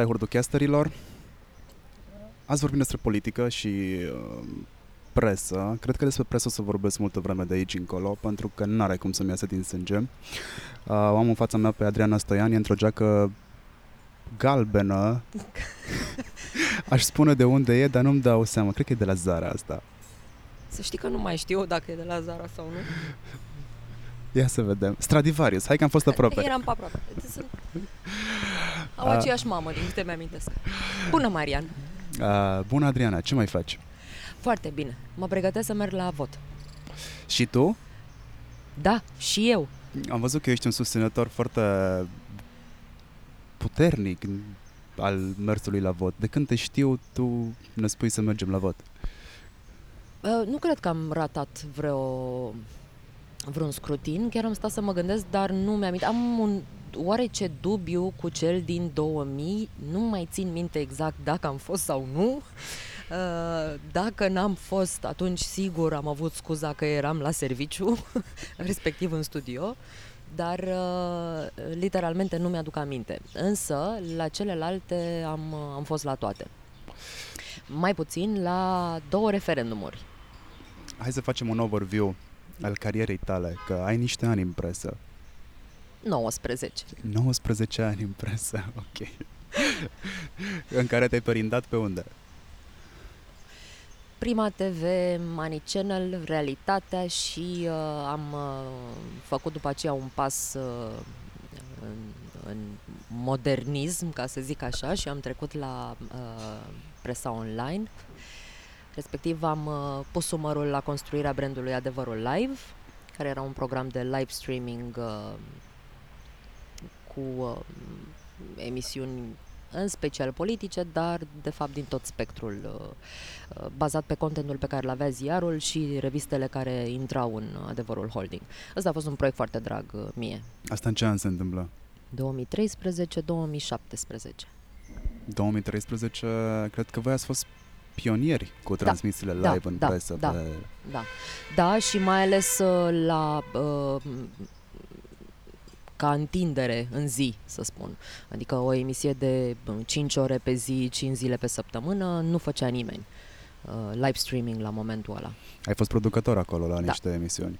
Salutare hurducasterilor! Azi vorbim despre politică și uh, presă. Cred că despre presă o să vorbesc multă vreme de aici încolo, pentru că nu are cum să-mi iasă din sânge. Uh, am în fața mea pe Adriana Stoiani într-o geacă galbenă. Aș spune de unde e, dar nu-mi dau seama. Cred că e de la Zara asta. Să știi că nu mai știu dacă e de la Zara sau nu. Ia să vedem. Stradivarius, hai că am fost aproape. Eram pe aproape. Sunt... Au aceeași mamă, din câte mi-amintesc. Bună, Marian! Uh, bună, Adriana, ce mai faci? Foarte bine. Mă pregătesc să merg la vot. Și tu? Da, și eu. Am văzut că ești un susținător foarte puternic al mersului la vot. De când te știu, tu ne spui să mergem la vot. Uh, nu cred că am ratat vreo vreun scrutin, chiar am stat să mă gândesc, dar nu mi-am Am un oarece dubiu cu cel din 2000, nu mai țin minte exact dacă am fost sau nu. Uh, dacă n-am fost, atunci sigur am avut scuza că eram la serviciu, respectiv în studio, dar uh, literalmente nu mi-aduc aminte. Însă, la celelalte am, am fost la toate. Mai puțin la două referendumuri. Hai să facem un overview al carierei tale, că ai niște ani în presă. 19. 19 ani în presă, ok. în care te-ai perindat pe unde? Prima TV, Money Channel, Realitatea și uh, am uh, făcut după aceea un pas uh, în, în modernism, ca să zic așa, și am trecut la uh, presa online. Respectiv am uh, pus umărul la construirea brandului Adevărul Live, care era un program de live streaming uh, cu uh, emisiuni în special politice, dar de fapt din tot spectrul, uh, uh, bazat pe contentul pe care îl avea ziarul și revistele care intrau în Adevărul Holding. Ăsta a fost un proiect foarte drag uh, mie. Asta în ce an se întâmplă? 2013-2017. 2013, cred că voi ați fost pionieri cu da. transmisiile da, live da, în da, presă. Da, pe... da, da, și mai ales la uh, ca întindere în zi, să spun. Adică o emisie de 5 ore pe zi, 5 zile pe săptămână, nu făcea nimeni. Uh, live streaming la momentul ăla. Ai fost producător acolo la da. niște emisiuni.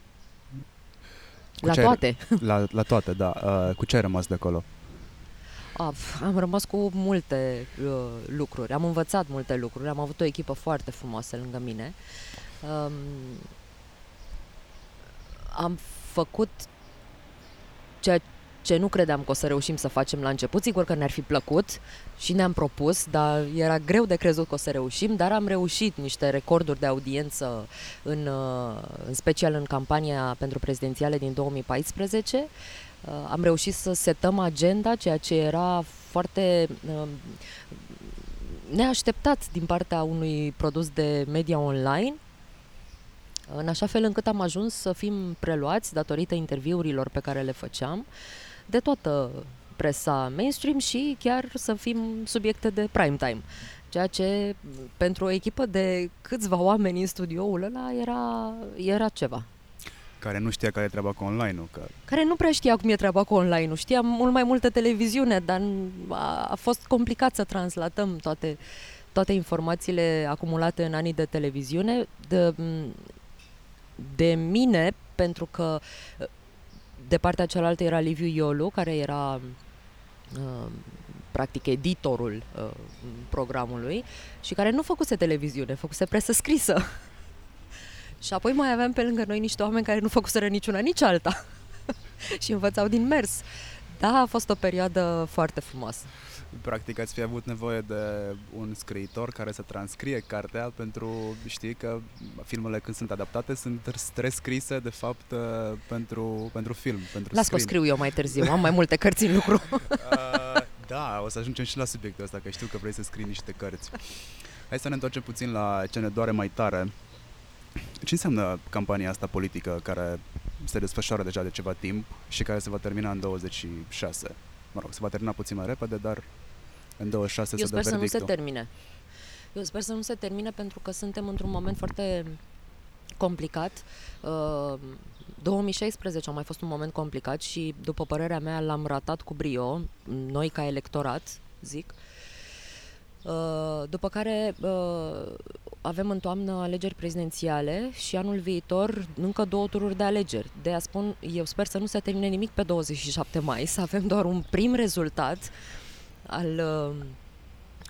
Cu la toate. Ai, la, la toate, da. Uh, cu ce ai rămas de acolo? Uh, am rămas cu multe uh, lucruri, am învățat multe lucruri, am avut o echipă foarte frumoasă lângă mine. Um, am făcut ceea ce nu credeam că o să reușim să facem la început. Sigur că ne-ar fi plăcut și ne-am propus, dar era greu de crezut că o să reușim, dar am reușit niște recorduri de audiență, în, uh, în special în campania pentru prezidențiale din 2014. Uh, am reușit să setăm agenda, ceea ce era foarte uh, neașteptat din partea unui produs de media online în așa fel încât am ajuns să fim preluați datorită interviurilor pe care le făceam de toată presa mainstream și chiar să fim subiecte de prime time. Ceea ce pentru o echipă de câțiva oameni în studioul ăla era, era ceva. Care nu știa care e treaba cu online-ul. Că... Care nu prea știa cum e treaba cu online-ul. Știam mult mai multă televiziune, dar a, a fost complicat să translatăm toate, toate informațiile acumulate în anii de televiziune. De, de mine, pentru că de partea cealaltă era Liviu Iolu, care era uh, practic editorul uh, programului și care nu făcuse televiziune, făcuse presă scrisă. și apoi mai aveam pe lângă noi niște oameni care nu făcuseră niciuna, nici alta. și învățau din mers. Da, a fost o perioadă foarte frumoasă practic ați fi avut nevoie de un scriitor care să transcrie cartea pentru, știi că filmele când sunt adaptate sunt rescrise de fapt uh, pentru, pentru film, pentru Las că o scriu eu mai târziu, am mai multe cărți în lucru. uh, da, o să ajungem și la subiectul ăsta, că știu că vrei să scrii niște cărți. Hai să ne întoarcem puțin la ce ne doare mai tare. Ce înseamnă campania asta politică care se desfășoară deja de ceva timp și care se va termina în 26? Mă rog, se va termina puțin mai repede, dar în 26 Eu să sper să nu se termine. Eu sper să nu se termine pentru că suntem într-un moment foarte complicat. Uh, 2016 a mai fost un moment complicat și, după părerea mea, l-am ratat cu brio, noi ca electorat, zic, Uh, după care uh, avem în toamnă alegeri prezidențiale și anul viitor încă două tururi de alegeri. De a spun, eu sper să nu se termine nimic pe 27 mai, să avem doar un prim rezultat al, uh,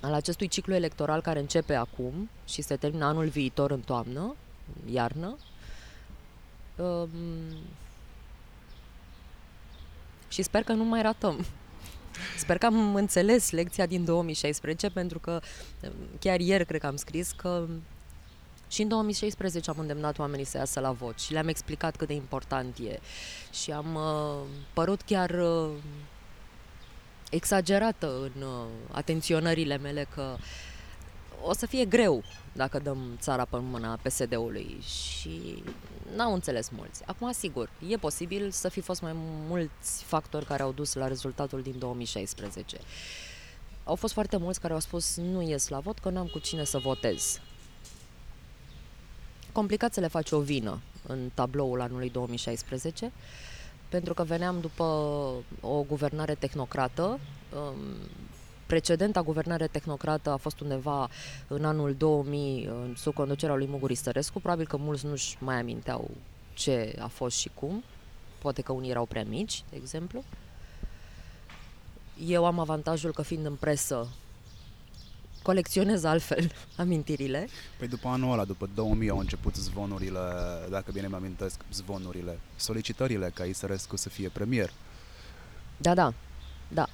al acestui ciclu electoral care începe acum și se termină anul viitor în toamnă, iarnă. Um, și sper că nu mai ratăm. Sper că am înțeles lecția din 2016 pentru că chiar ieri cred că am scris că și în 2016 am îndemnat oamenii să iasă la vot și le-am explicat cât de important e. Și am uh, părut chiar uh, exagerată în uh, atenționările mele că o să fie greu dacă dăm țara pe mâna PSD-ului și n-au înțeles mulți. Acum, sigur, e posibil să fi fost mai mulți factori care au dus la rezultatul din 2016. Au fost foarte mulți care au spus nu ies la vot că n-am cu cine să votez. Complicat să le faci o vină în tabloul anului 2016, pentru că veneam după o guvernare tehnocrată, um, Precedenta guvernare tehnocrată a fost undeva în anul 2000 sub conducerea lui Muguri Stărescu. Probabil că mulți nu-și mai aminteau ce a fost și cum. Poate că unii erau prea mici, de exemplu. Eu am avantajul că fiind în presă colecționez altfel amintirile. Păi după anul ăla, după 2000, au început zvonurile, dacă bine mă amintesc, zvonurile, solicitările ca Isărescu să fie premier. Da, da, da.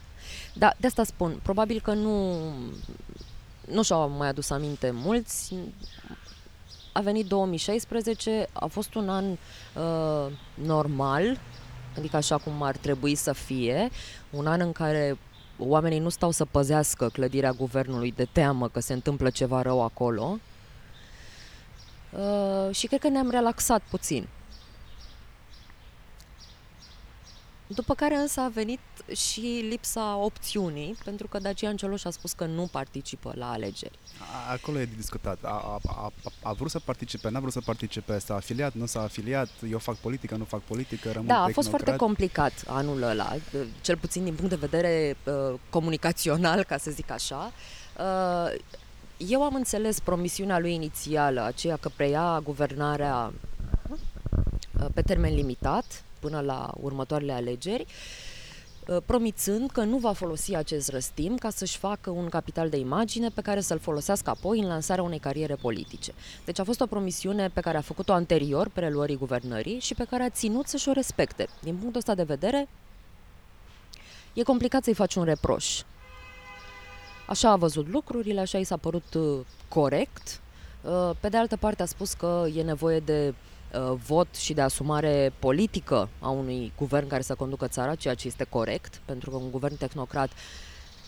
Da, de asta spun. Probabil că nu, nu și-au mai adus aminte mulți. A venit 2016, a fost un an uh, normal, adică așa cum ar trebui să fie, un an în care oamenii nu stau să păzească clădirea guvernului de teamă că se întâmplă ceva rău acolo. Uh, și cred că ne-am relaxat puțin. După care însă a venit și lipsa opțiunii, pentru că Dacian Cioloș a spus că nu participă la alegeri. Acolo e de discutat. A, a, a, a vrut să participe, n-a vrut să participe, s-a afiliat, nu s-a afiliat, eu fac politică, nu fac politică, rămân Da, a tehnocrat. fost foarte complicat anul ăla, cel puțin din punct de vedere uh, comunicațional, ca să zic așa. Uh, eu am înțeles promisiunea lui inițială, aceea că preia guvernarea uh, pe termen limitat, până la următoarele alegeri, uh, promițând că nu va folosi acest răstim ca să-și facă un capital de imagine pe care să-l folosească apoi în lansarea unei cariere politice. Deci a fost o promisiune pe care a făcut-o anterior preluării guvernării și pe care a ținut să-și o respecte. Din punctul ăsta de vedere, e complicat să-i faci un reproș. Așa a văzut lucrurile, așa i s-a părut uh, corect. Uh, pe de altă parte a spus că e nevoie de Uh, vot și de asumare politică a unui guvern care să conducă țara, ceea ce este corect, pentru că un guvern tehnocrat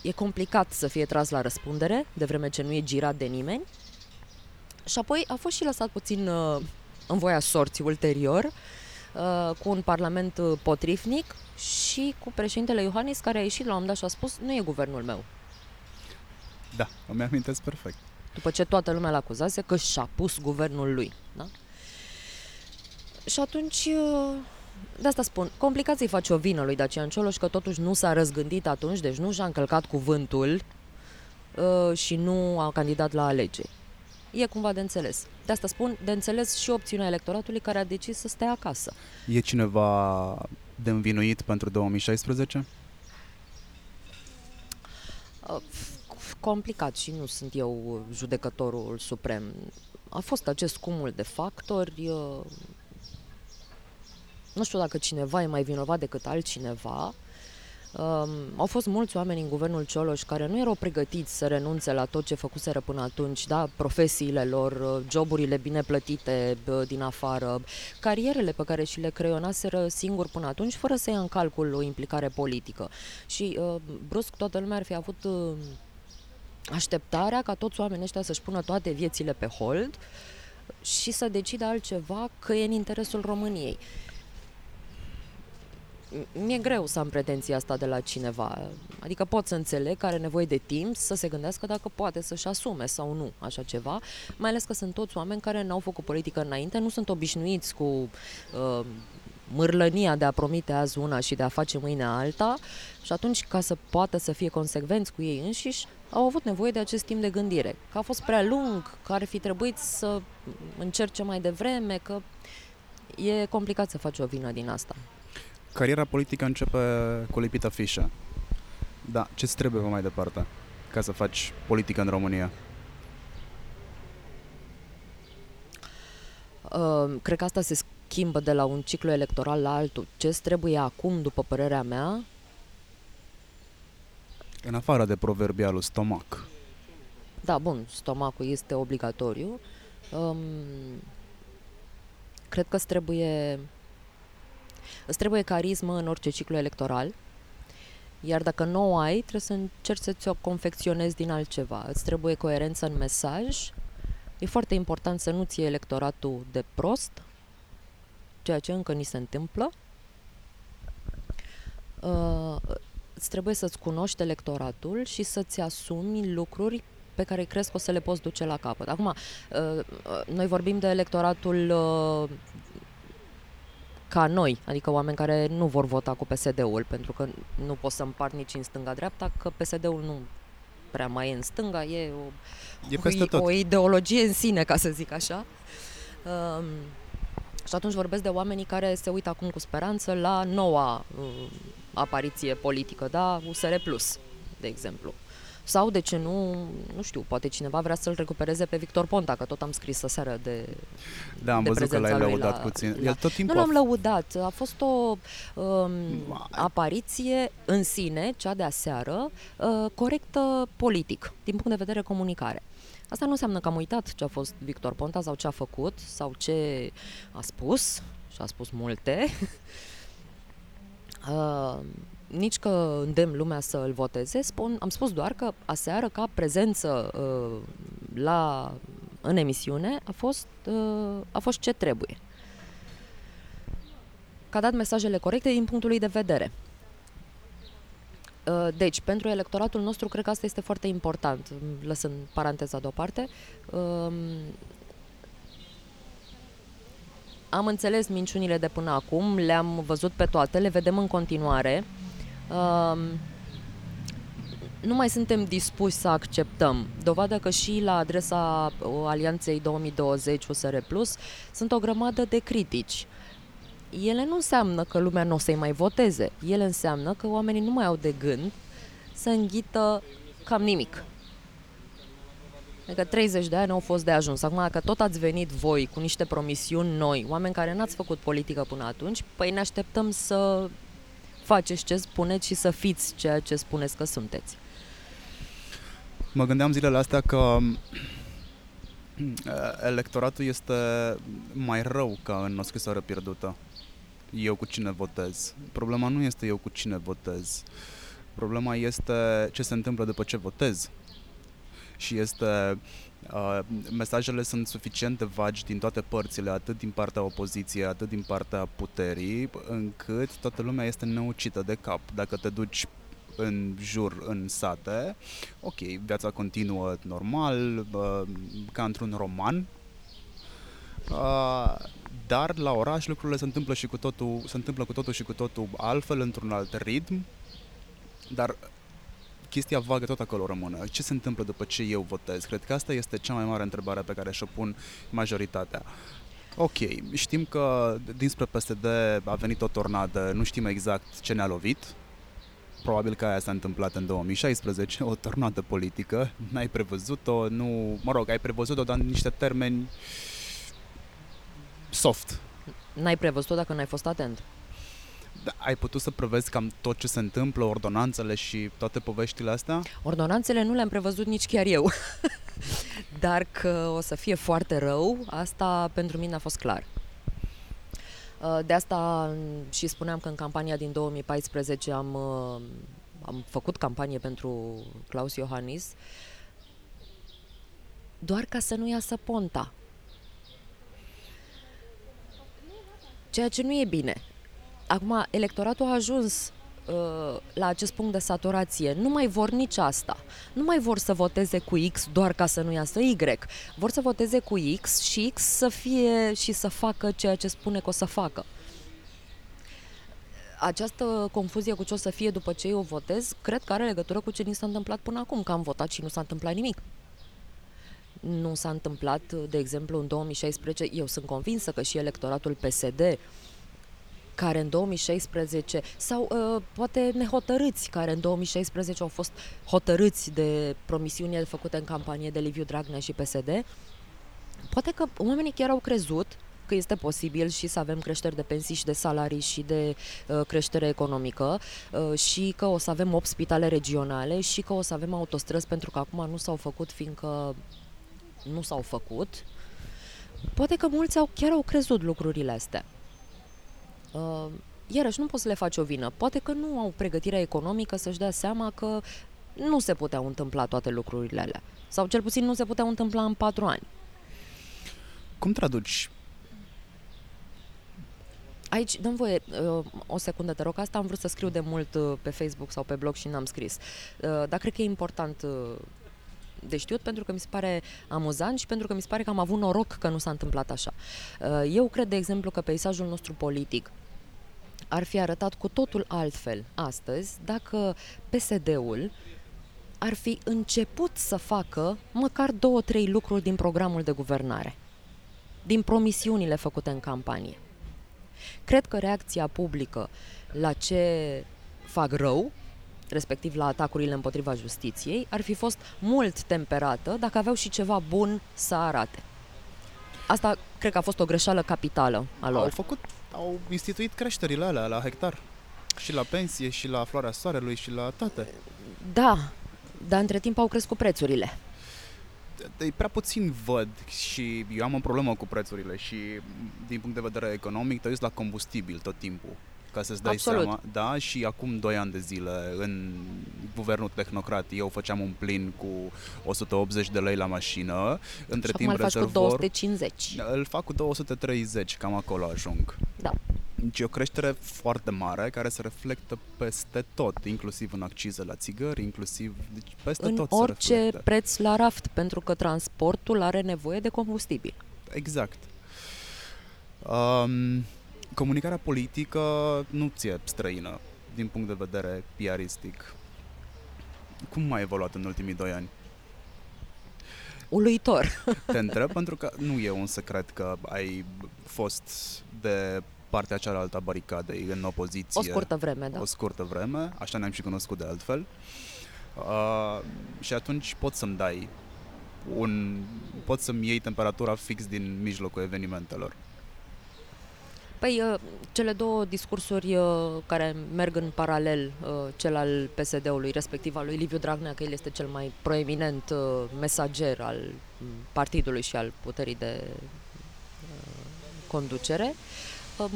e complicat să fie tras la răspundere, de vreme ce nu e girat de nimeni. Și apoi a fost și lăsat puțin uh, în voia sorții ulterior, uh, cu un parlament potrivnic și cu președintele Iohannis, care a ieșit la un moment dat și a spus nu e guvernul meu. Da, îmi amintesc perfect. După ce toată lumea l-acuzase că și-a pus guvernul lui. Da? Și atunci, uh, de asta spun, complicat să-i faci o vină lui Dacian Cioloș că totuși nu s-a răzgândit atunci, deci nu și-a încălcat cuvântul uh, și nu a candidat la alegeri. E cumva de înțeles. De asta spun, de înțeles și opțiunea electoratului care a decis să stea acasă. E cineva de învinuit pentru 2016? Uh, complicat și nu sunt eu judecătorul suprem. A fost acest cumul de factori, nu știu dacă cineva e mai vinovat decât altcineva. Um, au fost mulți oameni în guvernul Cioloș care nu erau pregătiți să renunțe la tot ce făcuseră până atunci, da, profesiile lor, uh, joburile bine plătite din afară, carierele pe care și le creionaseră singur până atunci, fără să ia în calcul o implicare politică. Și uh, brusc toată lumea ar fi avut uh, așteptarea ca toți oamenii ăștia să-și pună toate viețile pe hold și să decidă altceva că e în interesul României mi-e greu să am pretenția asta de la cineva. Adică pot să înțeleg că are nevoie de timp să se gândească dacă poate să-și asume sau nu așa ceva, mai ales că sunt toți oameni care n-au făcut politică înainte, nu sunt obișnuiți cu uh, mârlănia de a promite azi una și de a face mâine alta și atunci ca să poată să fie consecvenți cu ei înșiși, au avut nevoie de acest timp de gândire. Că a fost prea lung, că ar fi trebuit să încerce mai devreme, că e complicat să faci o vină din asta. Cariera politică începe cu lipită fișă. Da, ce trebuie mai departe ca să faci politică în România? Uh, cred că asta se schimbă de la un ciclu electoral la altul. Ce trebuie acum, după părerea mea? În afară de proverbialul stomac. Da, bun, stomacul este obligatoriu. Um, cred că îți trebuie, îți trebuie carismă în orice ciclu electoral. Iar dacă nu o ai, trebuie să încerci să ți-o confecționezi din altceva. Îți trebuie coerență în mesaj. E foarte important să nu ții electoratul de prost, ceea ce încă ni se întâmplă. Uh, îți trebuie să-ți cunoști electoratul și să-ți asumi lucruri pe care crezi că o să le poți duce la capăt. Acum, uh, uh, noi vorbim de electoratul uh, ca noi, adică oameni care nu vor vota cu PSD-ul, pentru că nu pot să împart nici în stânga-dreapta, că PSD-ul nu prea mai e în stânga, e o, e peste tot. o ideologie în sine, ca să zic așa. Um, și atunci vorbesc de oamenii care se uită acum cu speranță la noua uh, apariție politică, da, USR Plus, de exemplu. Sau, de ce nu, nu știu, poate cineva vrea să-l recupereze pe Victor Ponta, că tot am scris seară de Da, am de văzut că l-ai lăudat la, puțin. La... El tot timpul nu l-am a... lăudat, a fost o um, apariție în sine, cea de aseară, uh, corectă politic, din punct de vedere comunicare. Asta nu înseamnă că am uitat ce a fost Victor Ponta sau ce a făcut sau ce a spus, și a spus multe. uh, nici că îndemn lumea să îl voteze, spun, am spus doar că aseară ca prezență uh, la, în emisiune a fost, uh, a fost ce trebuie. Că a dat mesajele corecte din punctul lui de vedere. Uh, deci, pentru electoratul nostru, cred că asta este foarte important, lăsând paranteza deoparte. Um, am înțeles minciunile de până acum, le-am văzut pe toate, le vedem în continuare. Um, nu mai suntem dispuși să acceptăm. Dovadă că și la adresa Alianței 2020 USR Plus sunt o grămadă de critici. Ele nu înseamnă că lumea nu o să-i mai voteze. Ele înseamnă că oamenii nu mai au de gând să înghită cam nimic. Adică 30 de ani au fost de ajuns. Acum, dacă tot ați venit voi cu niște promisiuni noi, oameni care n-ați făcut politică până atunci, păi ne așteptăm să faceți ce spuneți și să fiți ceea ce spuneți că sunteți. Mă gândeam zilele astea că electoratul este mai rău ca în o scrisoare pierdută. Eu cu cine votez. Problema nu este eu cu cine votez. Problema este ce se întâmplă după ce votez. Și este Uh, mesajele sunt suficient de vagi din toate părțile, atât din partea opoziției, atât din partea puterii, încât toată lumea este neucită de cap. Dacă te duci în jur în sate, ok, viața continuă normal, uh, ca într-un roman, uh, dar la oraș lucrurile se întâmplă și cu totul, se întâmplă cu totul și cu totul altfel, într-un alt ritm, dar chestia vagă tot acolo rămâne. Ce se întâmplă după ce eu votez? Cred că asta este cea mai mare întrebare pe care și-o pun majoritatea. Ok, știm că dinspre PSD a venit o tornadă, nu știm exact ce ne-a lovit, probabil că aia s-a întâmplat în 2016, o tornadă politică, n-ai prevăzut-o, nu, mă rog, ai prevăzut-o, dar în niște termeni soft. N-ai prevăzut-o dacă n-ai fost atent. Da, ai putut să prevezi cam tot ce se întâmplă, ordonanțele și toate poveștile astea? Ordonanțele nu le-am prevăzut nici chiar eu. Dar că o să fie foarte rău, asta pentru mine a fost clar. Uh, de asta și spuneam că în campania din 2014 am, uh, am făcut campanie pentru Claus Iohannis doar ca să nu iasă Ponta. Ceea ce nu e bine. Acum, electoratul a ajuns uh, la acest punct de saturație. Nu mai vor nici asta. Nu mai vor să voteze cu X doar ca să nu iasă Y. Vor să voteze cu X și X să fie și să facă ceea ce spune că o să facă. această confuzie cu ce o să fie după ce eu votez, cred că are legătură cu ce ni s-a întâmplat până acum, că am votat și nu s-a întâmplat nimic. Nu s-a întâmplat, de exemplu, în 2016, eu sunt convinsă că și electoratul PSD care în 2016 sau uh, poate nehotărâți care în 2016 au fost hotărâți de promisiunile făcute în campanie de Liviu Dragnea și PSD, poate că oamenii chiar au crezut că este posibil și să avem creșteri de pensii și de salarii și de uh, creștere economică uh, și că o să avem 8 spitale regionale și că o să avem autostrăzi pentru că acum nu s-au făcut fiindcă nu s-au făcut. Poate că mulți au, chiar au crezut lucrurile astea. Uh, iarăși, nu poți să le faci o vină. Poate că nu au pregătirea economică să-și dea seama că nu se puteau întâmpla toate lucrurile alea. Sau cel puțin nu se puteau întâmpla în patru ani. Cum traduci Aici, dăm voie uh, o secundă, te rog, asta am vrut să scriu de mult uh, pe Facebook sau pe blog și n-am scris. Uh, dar cred că e important de știut pentru că mi se pare amuzant și pentru că mi se pare că am avut noroc că nu s-a întâmplat așa. Eu cred, de exemplu, că peisajul nostru politic ar fi arătat cu totul altfel astăzi dacă PSD-ul ar fi început să facă măcar două, trei lucruri din programul de guvernare, din promisiunile făcute în campanie. Cred că reacția publică la ce fac rău, respectiv la atacurile împotriva justiției, ar fi fost mult temperată dacă aveau și ceva bun să arate. Asta cred că a fost o greșeală capitală a lor. Au făcut, au instituit creșterile alea la hectar. Și la pensie, și la floarea soarelui, și la toate. Da, dar între timp au crescut prețurile de prea puțin văd și eu am o problemă cu prețurile și din punct de vedere economic te uiți la combustibil tot timpul ca să-ți dai Absolut. seama. Da, și acum 2 ani de zile în guvernul tehnocrat eu făceam un plin cu 180 de lei la mașină. Între și timp acum rezervor, faci cu 250. Îl fac cu 230, cam acolo ajung. Da. Deci e o creștere foarte mare care se reflectă peste tot, inclusiv în accize la țigări, inclusiv deci peste în tot orice se reflectă. preț la raft, pentru că transportul are nevoie de combustibil. Exact. Um, comunicarea politică nu ți-e străină din punct de vedere piaristic. Cum a evoluat în ultimii doi ani? Uluitor. Te întreb pentru că nu e un secret că ai fost de partea cealaltă a baricadei, în opoziție. O scurtă vreme, da. O scurtă vreme, așa ne-am și cunoscut de altfel. Uh, și atunci pot să-mi dai un... pot să-mi iei temperatura fix din mijlocul evenimentelor. Păi, uh, cele două discursuri uh, care merg în paralel, uh, cel al PSD-ului, respectiv al lui Liviu Dragnea, că el este cel mai proeminent mesager al mm, partidului și al puterii de conducere, um,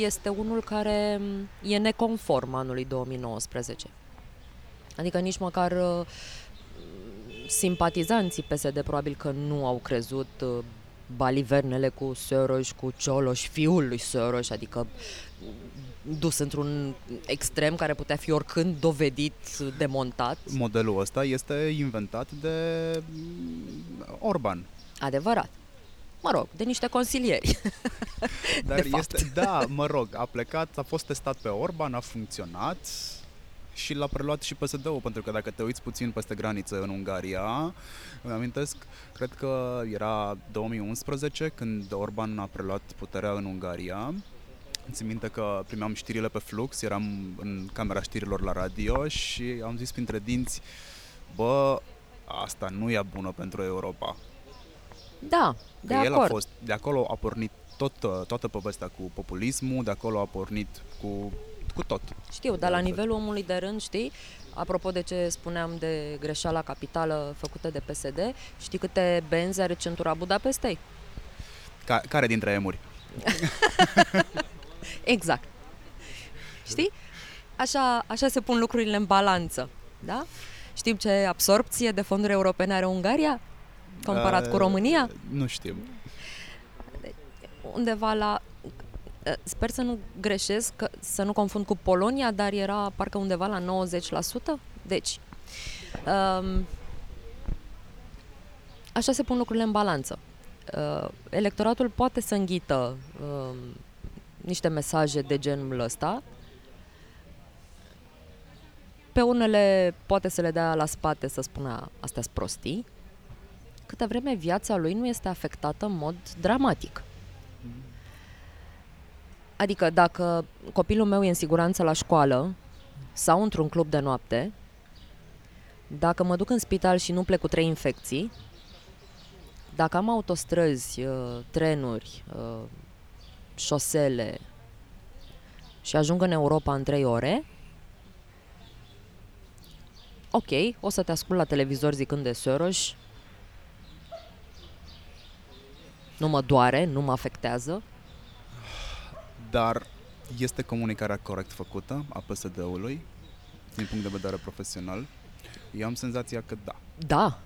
este unul care e neconform anului 2019. Adică nici măcar simpatizanții PSD probabil că nu au crezut balivernele cu Soros, cu Cioloș, fiul lui Soros, adică dus într-un extrem care putea fi oricând dovedit, demontat. Modelul ăsta este inventat de Orban. Adevărat. Mă rog, de niște consilieri. Dar de este, fapt. da, mă rog, a plecat, a fost testat pe Orban, a funcționat, și l-a preluat și PSD-ul, pentru că dacă te uiți puțin peste graniță în Ungaria, îmi amintesc, cred că era 2011 când Orban a preluat puterea în Ungaria. Țin minte că primeam știrile pe flux, eram în camera știrilor la radio și am zis printre dinți, bă, asta nu e bună pentru Europa. Da, de că acord. el a fost, de acolo a pornit tot, toată povestea cu populismul, de acolo a pornit cu cu tot. Știu, dar la nivelul omului de rând, știi, apropo de ce spuneam de greșeala capitală făcută de PSD, știi câte benzi are centura Budapestei? Ca, care dintre emuri? exact. Știi? Așa, așa se pun lucrurile în balanță, da? Știm ce absorpție de fonduri europene are Ungaria comparat uh, cu România? Nu știm. Undeva la Eh, sper să nu greșesc, să nu confund cu Polonia, dar era parcă undeva la 90%. Deci, um, așa se pun lucrurile în balanță. Uh, electoratul poate să înghită um, niște mesaje de genul ăsta. Pe unele poate să le dea la spate să spună astea sunt prostii, câtă vreme viața lui nu este afectată în mod dramatic. Adică dacă copilul meu e în siguranță la școală sau într-un club de noapte, dacă mă duc în spital și nu plec cu trei infecții, dacă am autostrăzi, uh, trenuri, uh, șosele și ajung în Europa în trei ore, ok, o să te ascult la televizor zicând de Soros, nu mă doare, nu mă afectează. Dar este comunicarea corect făcută a PSD-ului din punct de vedere profesional? Eu am senzația că da. Da,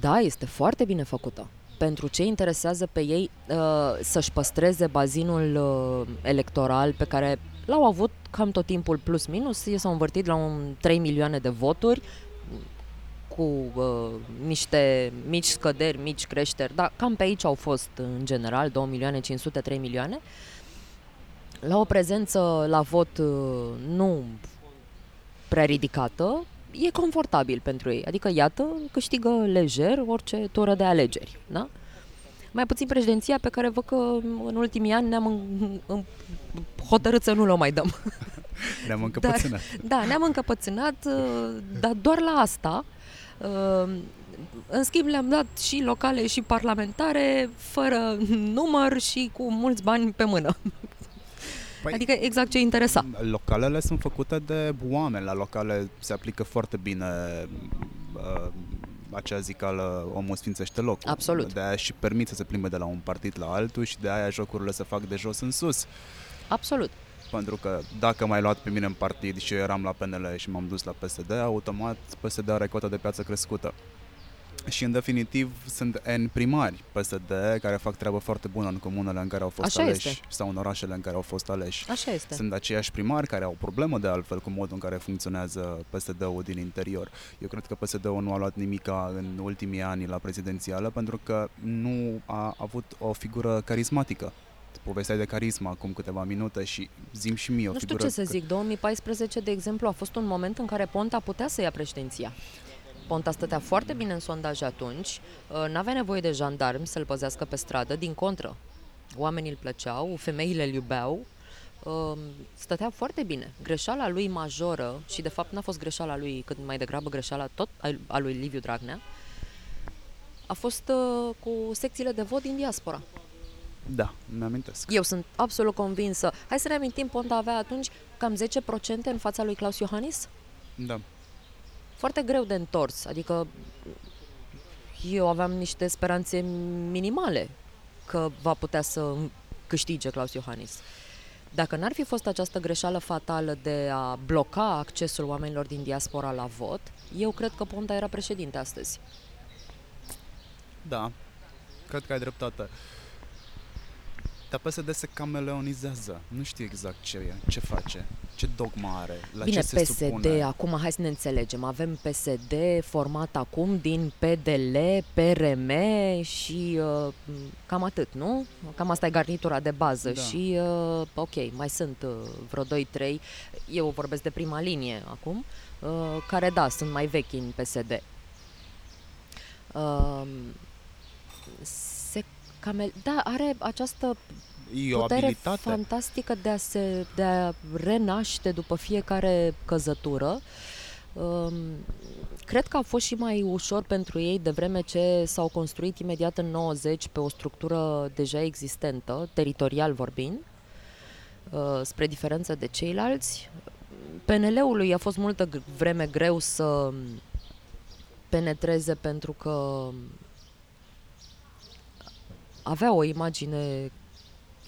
da, este foarte bine făcută. Pentru ce interesează pe ei uh, să-și păstreze bazinul uh, electoral pe care l-au avut cam tot timpul plus minus, ei s-au învârtit la un 3 milioane de voturi cu uh, niște mici scăderi, mici creșteri, dar cam pe aici au fost în general 2 milioane 500, 3 milioane. La o prezență la vot uh, nu prea ridicată, e confortabil pentru ei. Adică, iată, câștigă lejer orice tură de alegeri. Da? Mai puțin președinția pe care văd că în ultimii ani ne-am în, în, hotărât să nu o mai dăm. Ne-am încăpățânat. Dar, da, ne-am încăpățânat, uh, dar doar la asta. Uh, în schimb, le-am dat și locale și parlamentare, fără număr și cu mulți bani pe mână. Păi, adică exact ce interesa. Localele sunt făcute de oameni. La locale se aplică foarte bine uh, acea zicală omul sfințește locul. Absolut. De aia și permit să se plimbe de la un partid la altul și de aia jocurile se fac de jos în sus. Absolut. Pentru că dacă m-ai luat pe mine în partid și eu eram la PNL și m-am dus la PSD, automat PSD are cota de piață crescută. Și în definitiv sunt N primari PSD care fac treabă foarte bună în comunele în care au fost Așa aleși este. sau în orașele în care au fost aleși. Așa este. Sunt aceiași primari care au o problemă de altfel cu modul în care funcționează PSD-ul din interior. Eu cred că PSD-ul nu a luat nimica în ultimii ani la prezidențială pentru că nu a avut o figură carismatică. Povestea de carisma acum câteva minute și zim și mie o nu știu figură... ce să zic, 2014, de exemplu, a fost un moment în care Ponta putea să ia președinția. Ponta stătea foarte bine în sondaj atunci, uh, n-avea nevoie de jandarmi să-l păzească pe stradă, din contră. Oamenii îl plăceau, femeile îl iubeau, uh, stătea foarte bine. Greșeala lui majoră, și de fapt n-a fost greșeala lui, cât mai degrabă greșeala tot a lui Liviu Dragnea, a fost uh, cu secțiile de vot din diaspora. Da, mi-amintesc. Eu sunt absolut convinsă. Hai să ne amintim, Ponta avea atunci cam 10% în fața lui Claus Iohannis? Da. Foarte greu de întors, adică eu aveam niște speranțe minimale că va putea să câștige Claus Iohannis. Dacă n-ar fi fost această greșeală fatală de a bloca accesul oamenilor din diaspora la vot, eu cred că Ponta era președinte astăzi. Da, cred că ai dreptate. Dar PSD se cameleonizează. Nu știu exact ce e, ce face, ce dogma are, la Bine, ce se PSD, supune. acum hai să ne înțelegem. Avem PSD format acum din PDL, PRM și uh, cam atât, nu? Cam asta e garnitura de bază Da. și uh, ok, mai sunt uh, vreo 2-3, eu vorbesc de prima linie acum, uh, care da, sunt mai vechi în PSD. Uh, se camel... Da, are această E o putere abilitate. fantastică de a se de a renaște după fiecare căzătură. Um, cred că a fost și mai ușor pentru ei de vreme ce s-au construit imediat în 90 pe o structură deja existentă, teritorial vorbind, uh, spre diferență de ceilalți. PNL-ului a fost multă g- vreme greu să penetreze pentru că avea o imagine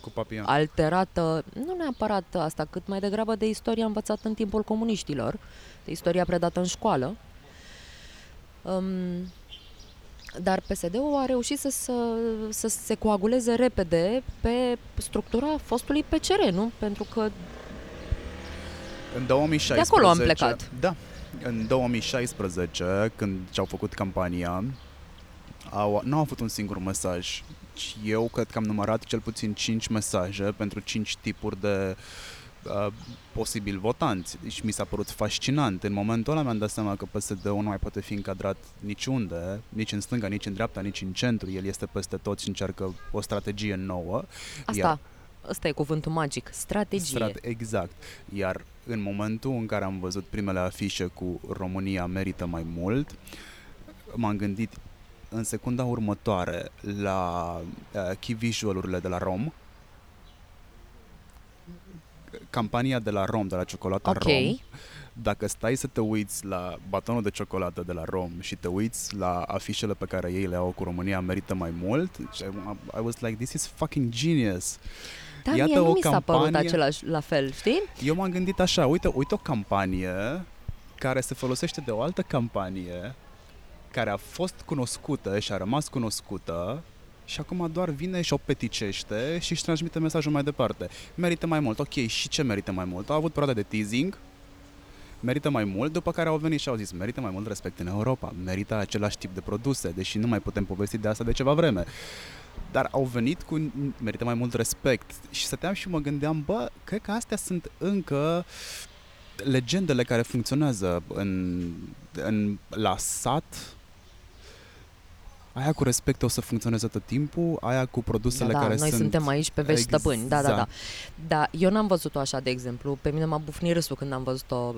Cu papion. alterată, nu neapărat asta, cât mai degrabă de istoria învățată în timpul comuniștilor, de istoria predată în școală. Um, dar PSD-ul a reușit să, să, să se coaguleze repede pe structura fostului PCR, nu? Pentru că În 2016... De acolo am plecat. Da. În 2016, când și-au făcut campania, au, nu au avut un singur mesaj. Eu cred că am numărat cel puțin 5 mesaje pentru 5 tipuri de uh, posibil votanți. Deci mi s-a părut fascinant. În momentul ăla mi-am dat seama că PSD-ul nu mai poate fi încadrat niciunde, nici în stânga, nici în dreapta, nici în centru. El este peste tot și încearcă o strategie nouă. Asta, iar... Asta e cuvântul magic, strategie. Strate- exact. Iar în momentul în care am văzut primele afișe cu România merită mai mult, m-am gândit în secunda următoare la uh, key visual-urile de la Rom, campania de la Rom, de la ciocolata okay. Rom, dacă stai să te uiți la batonul de ciocolată de la Rom și te uiți la afișele pe care ei le au cu România merită mai mult, I was like, this is fucking genius. Da, Iată mie nu o mi s-a părut același la fel, știi? Eu m-am gândit așa, uite, uite o campanie care se folosește de o altă campanie care a fost cunoscută și a rămas cunoscută și acum doar vine și o peticește și își transmite mesajul mai departe. Merită mai mult. Ok, și ce merită mai mult? Au avut perioada de teasing, merită mai mult, după care au venit și au zis merită mai mult respect în Europa, merită același tip de produse, deși nu mai putem povesti de asta de ceva vreme. Dar au venit cu merită mai mult respect și stăteam și mă gândeam, bă, cred că astea sunt încă legendele care funcționează în, în, la sat, aia cu respect o să funcționeze tot timpul, aia cu produsele da, da, care noi sunt... suntem aici pe vești exact. stăpâni, da, da, da. Da, eu n-am văzut-o așa, de exemplu, pe mine m-a bufnit râsul când am văzut-o,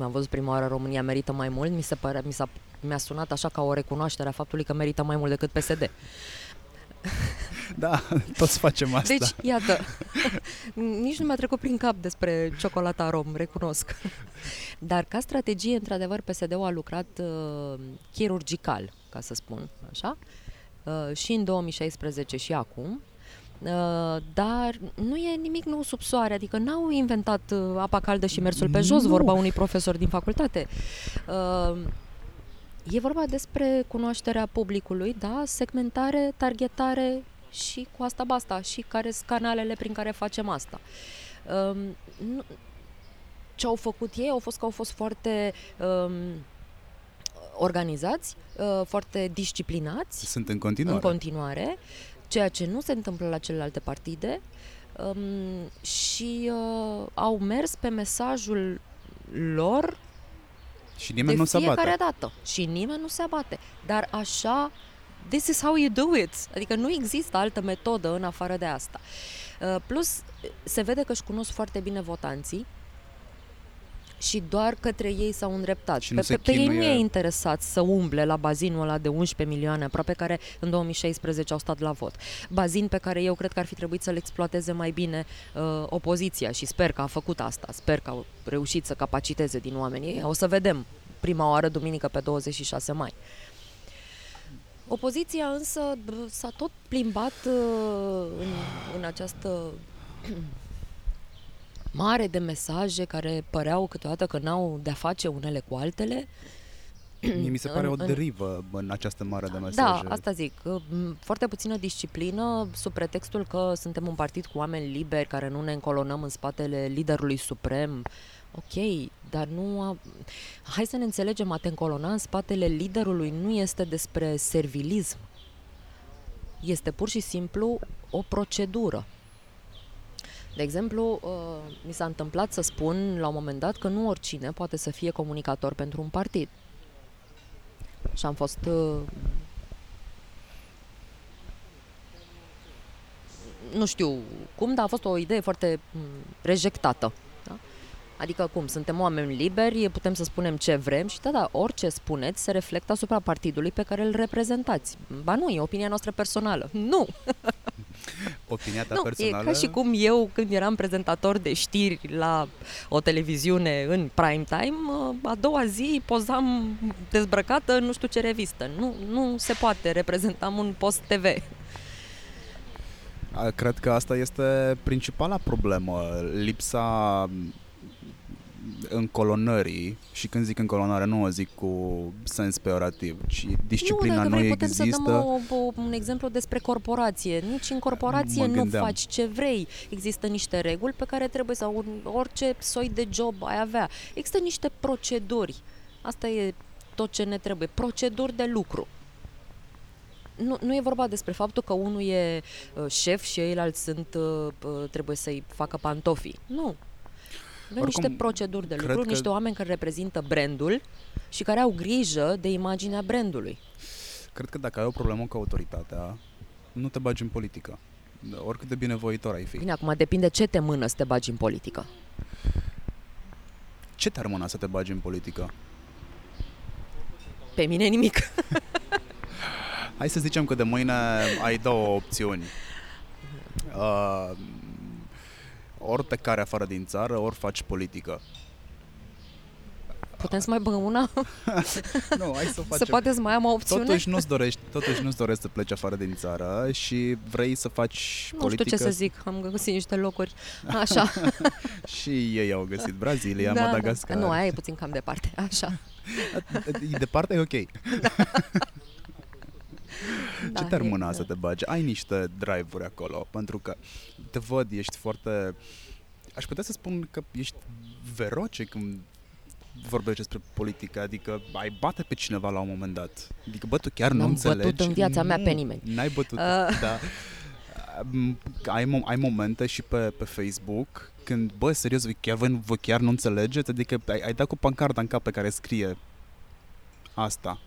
am văzut prima oară România merită mai mult, mi se pare, mi s-a, mi-a sunat așa ca o recunoaștere a faptului că merită mai mult decât PSD. Da, toți facem asta. Deci, iată, nici nu mi-a trecut prin cap despre ciocolata rom, recunosc. Dar ca strategie, într-adevăr, PSD-ul a lucrat uh, chirurgical, ca să spun așa, uh, și în 2016 și acum, Uh, dar nu e nimic nou sub soare, adică n-au inventat uh, apa caldă și mersul pe jos, nu. vorba unui profesor din facultate. Uh, E vorba despre cunoașterea publicului, da, segmentare, targetare și cu asta basta. Și care sunt canalele prin care facem asta. Um, nu, ce au făcut ei au fost că au fost foarte um, organizați, uh, foarte disciplinați. Sunt în continuare. În continuare, ceea ce nu se întâmplă la celelalte partide. Um, și uh, au mers pe mesajul lor și nimeni nu se abate. fiecare dată. Și nimeni nu se abate. Dar așa, this is how you do it. Adică nu există altă metodă în afară de asta. Uh, plus, se vede că își cunosc foarte bine votanții și doar către ei s-au îndreptat. Și pe, pe, pe ei nu e interesat să umble la bazinul ăla de 11 milioane, aproape care în 2016 au stat la vot. Bazin pe care eu cred că ar fi trebuit să-l exploateze mai bine uh, opoziția și sper că a făcut asta, sper că au reușit să capaciteze din oamenii. O să vedem prima oară duminică pe 26 mai. Opoziția însă s-a tot plimbat uh, în, în această mare de mesaje care păreau câteodată că n-au de-a face unele cu altele. Mie mi se pare în, o derivă în această mare de da, mesaje. Da, asta zic. Foarte puțină disciplină sub pretextul că suntem un partid cu oameni liberi care nu ne încolonăm în spatele liderului suprem. Ok, dar nu... A... Hai să ne înțelegem, a te încolona în spatele liderului nu este despre servilism. Este pur și simplu o procedură. De exemplu, uh, mi s-a întâmplat să spun la un moment dat că nu oricine poate să fie comunicator pentru un partid. Și am fost uh, nu știu cum, dar a fost o idee foarte mm, rejectată. Da? Adică cum, suntem oameni liberi, putem să spunem ce vrem și da, da, orice spuneți se reflectă asupra partidului pe care îl reprezentați. Ba nu, e opinia noastră personală. Nu! Opinia ta nu, personală? e ca și cum eu, când eram prezentator de știri la o televiziune în prime time, a doua zi pozam dezbrăcată nu știu ce revistă. Nu, nu se poate, reprezentam un post TV. Cred că asta este principala problemă, lipsa încolonării și când zic încolonare nu o zic cu sens peorativ, ci disciplina nu, nu putem există. să dăm o, o, un exemplu despre corporație. Nici în corporație nu faci ce vrei. Există niște reguli pe care trebuie să un, orice soi de job ai avea. Există niște proceduri. Asta e tot ce ne trebuie. Proceduri de lucru. nu, nu e vorba despre faptul că unul e uh, șef și ceilalți sunt, uh, uh, trebuie să-i facă pantofii. Nu. Avem Oricum, niște proceduri de cred lucru, că- niște oameni care reprezintă brandul și care au grijă de imaginea brandului. Cred că dacă ai o problemă cu autoritatea, nu te bagi în politică. Oricât de binevoitor ai fi. Bine, acum depinde ce te mână să te bagi în politică. Ce te-ar mâna să te bagi în politică? Pe mine nimic. Hai să zicem că de mâine ai două opțiuni. Uh, ori te care afară din țară, ori faci politică. Putem să mai băgăm una? Nu, hai să Se facem. poate să mai am o opțiune? Totuși nu-ți dorești, totuși nu-ți dorești să pleci afară din țară și vrei să faci nu politică știu ce să zic, am găsit niște locuri. Așa. și ei au găsit Brazilia, Madagascar. Da. Nu, aia e puțin cam departe. Așa. E departe, e ok. Da, Ce te-ar e- mâna să te bagi? Ai niște drive-uri acolo, pentru că te văd, ești foarte... Aș putea să spun că ești veroce când vorbești despre politică, adică ai bate pe cineva la un moment dat. Adică, bă, tu chiar nu N-am înțelegi. bătut în viața mea Nu, pe nimeni. N-ai bătut, Uh. da. Am- Ai, mom- ai momente și pe, pe Facebook când, bă, serios, voi chiar, voi, voi chiar nu înțelegeți? Adică ai, ai dat cu pancarta în cap pe care scrie asta.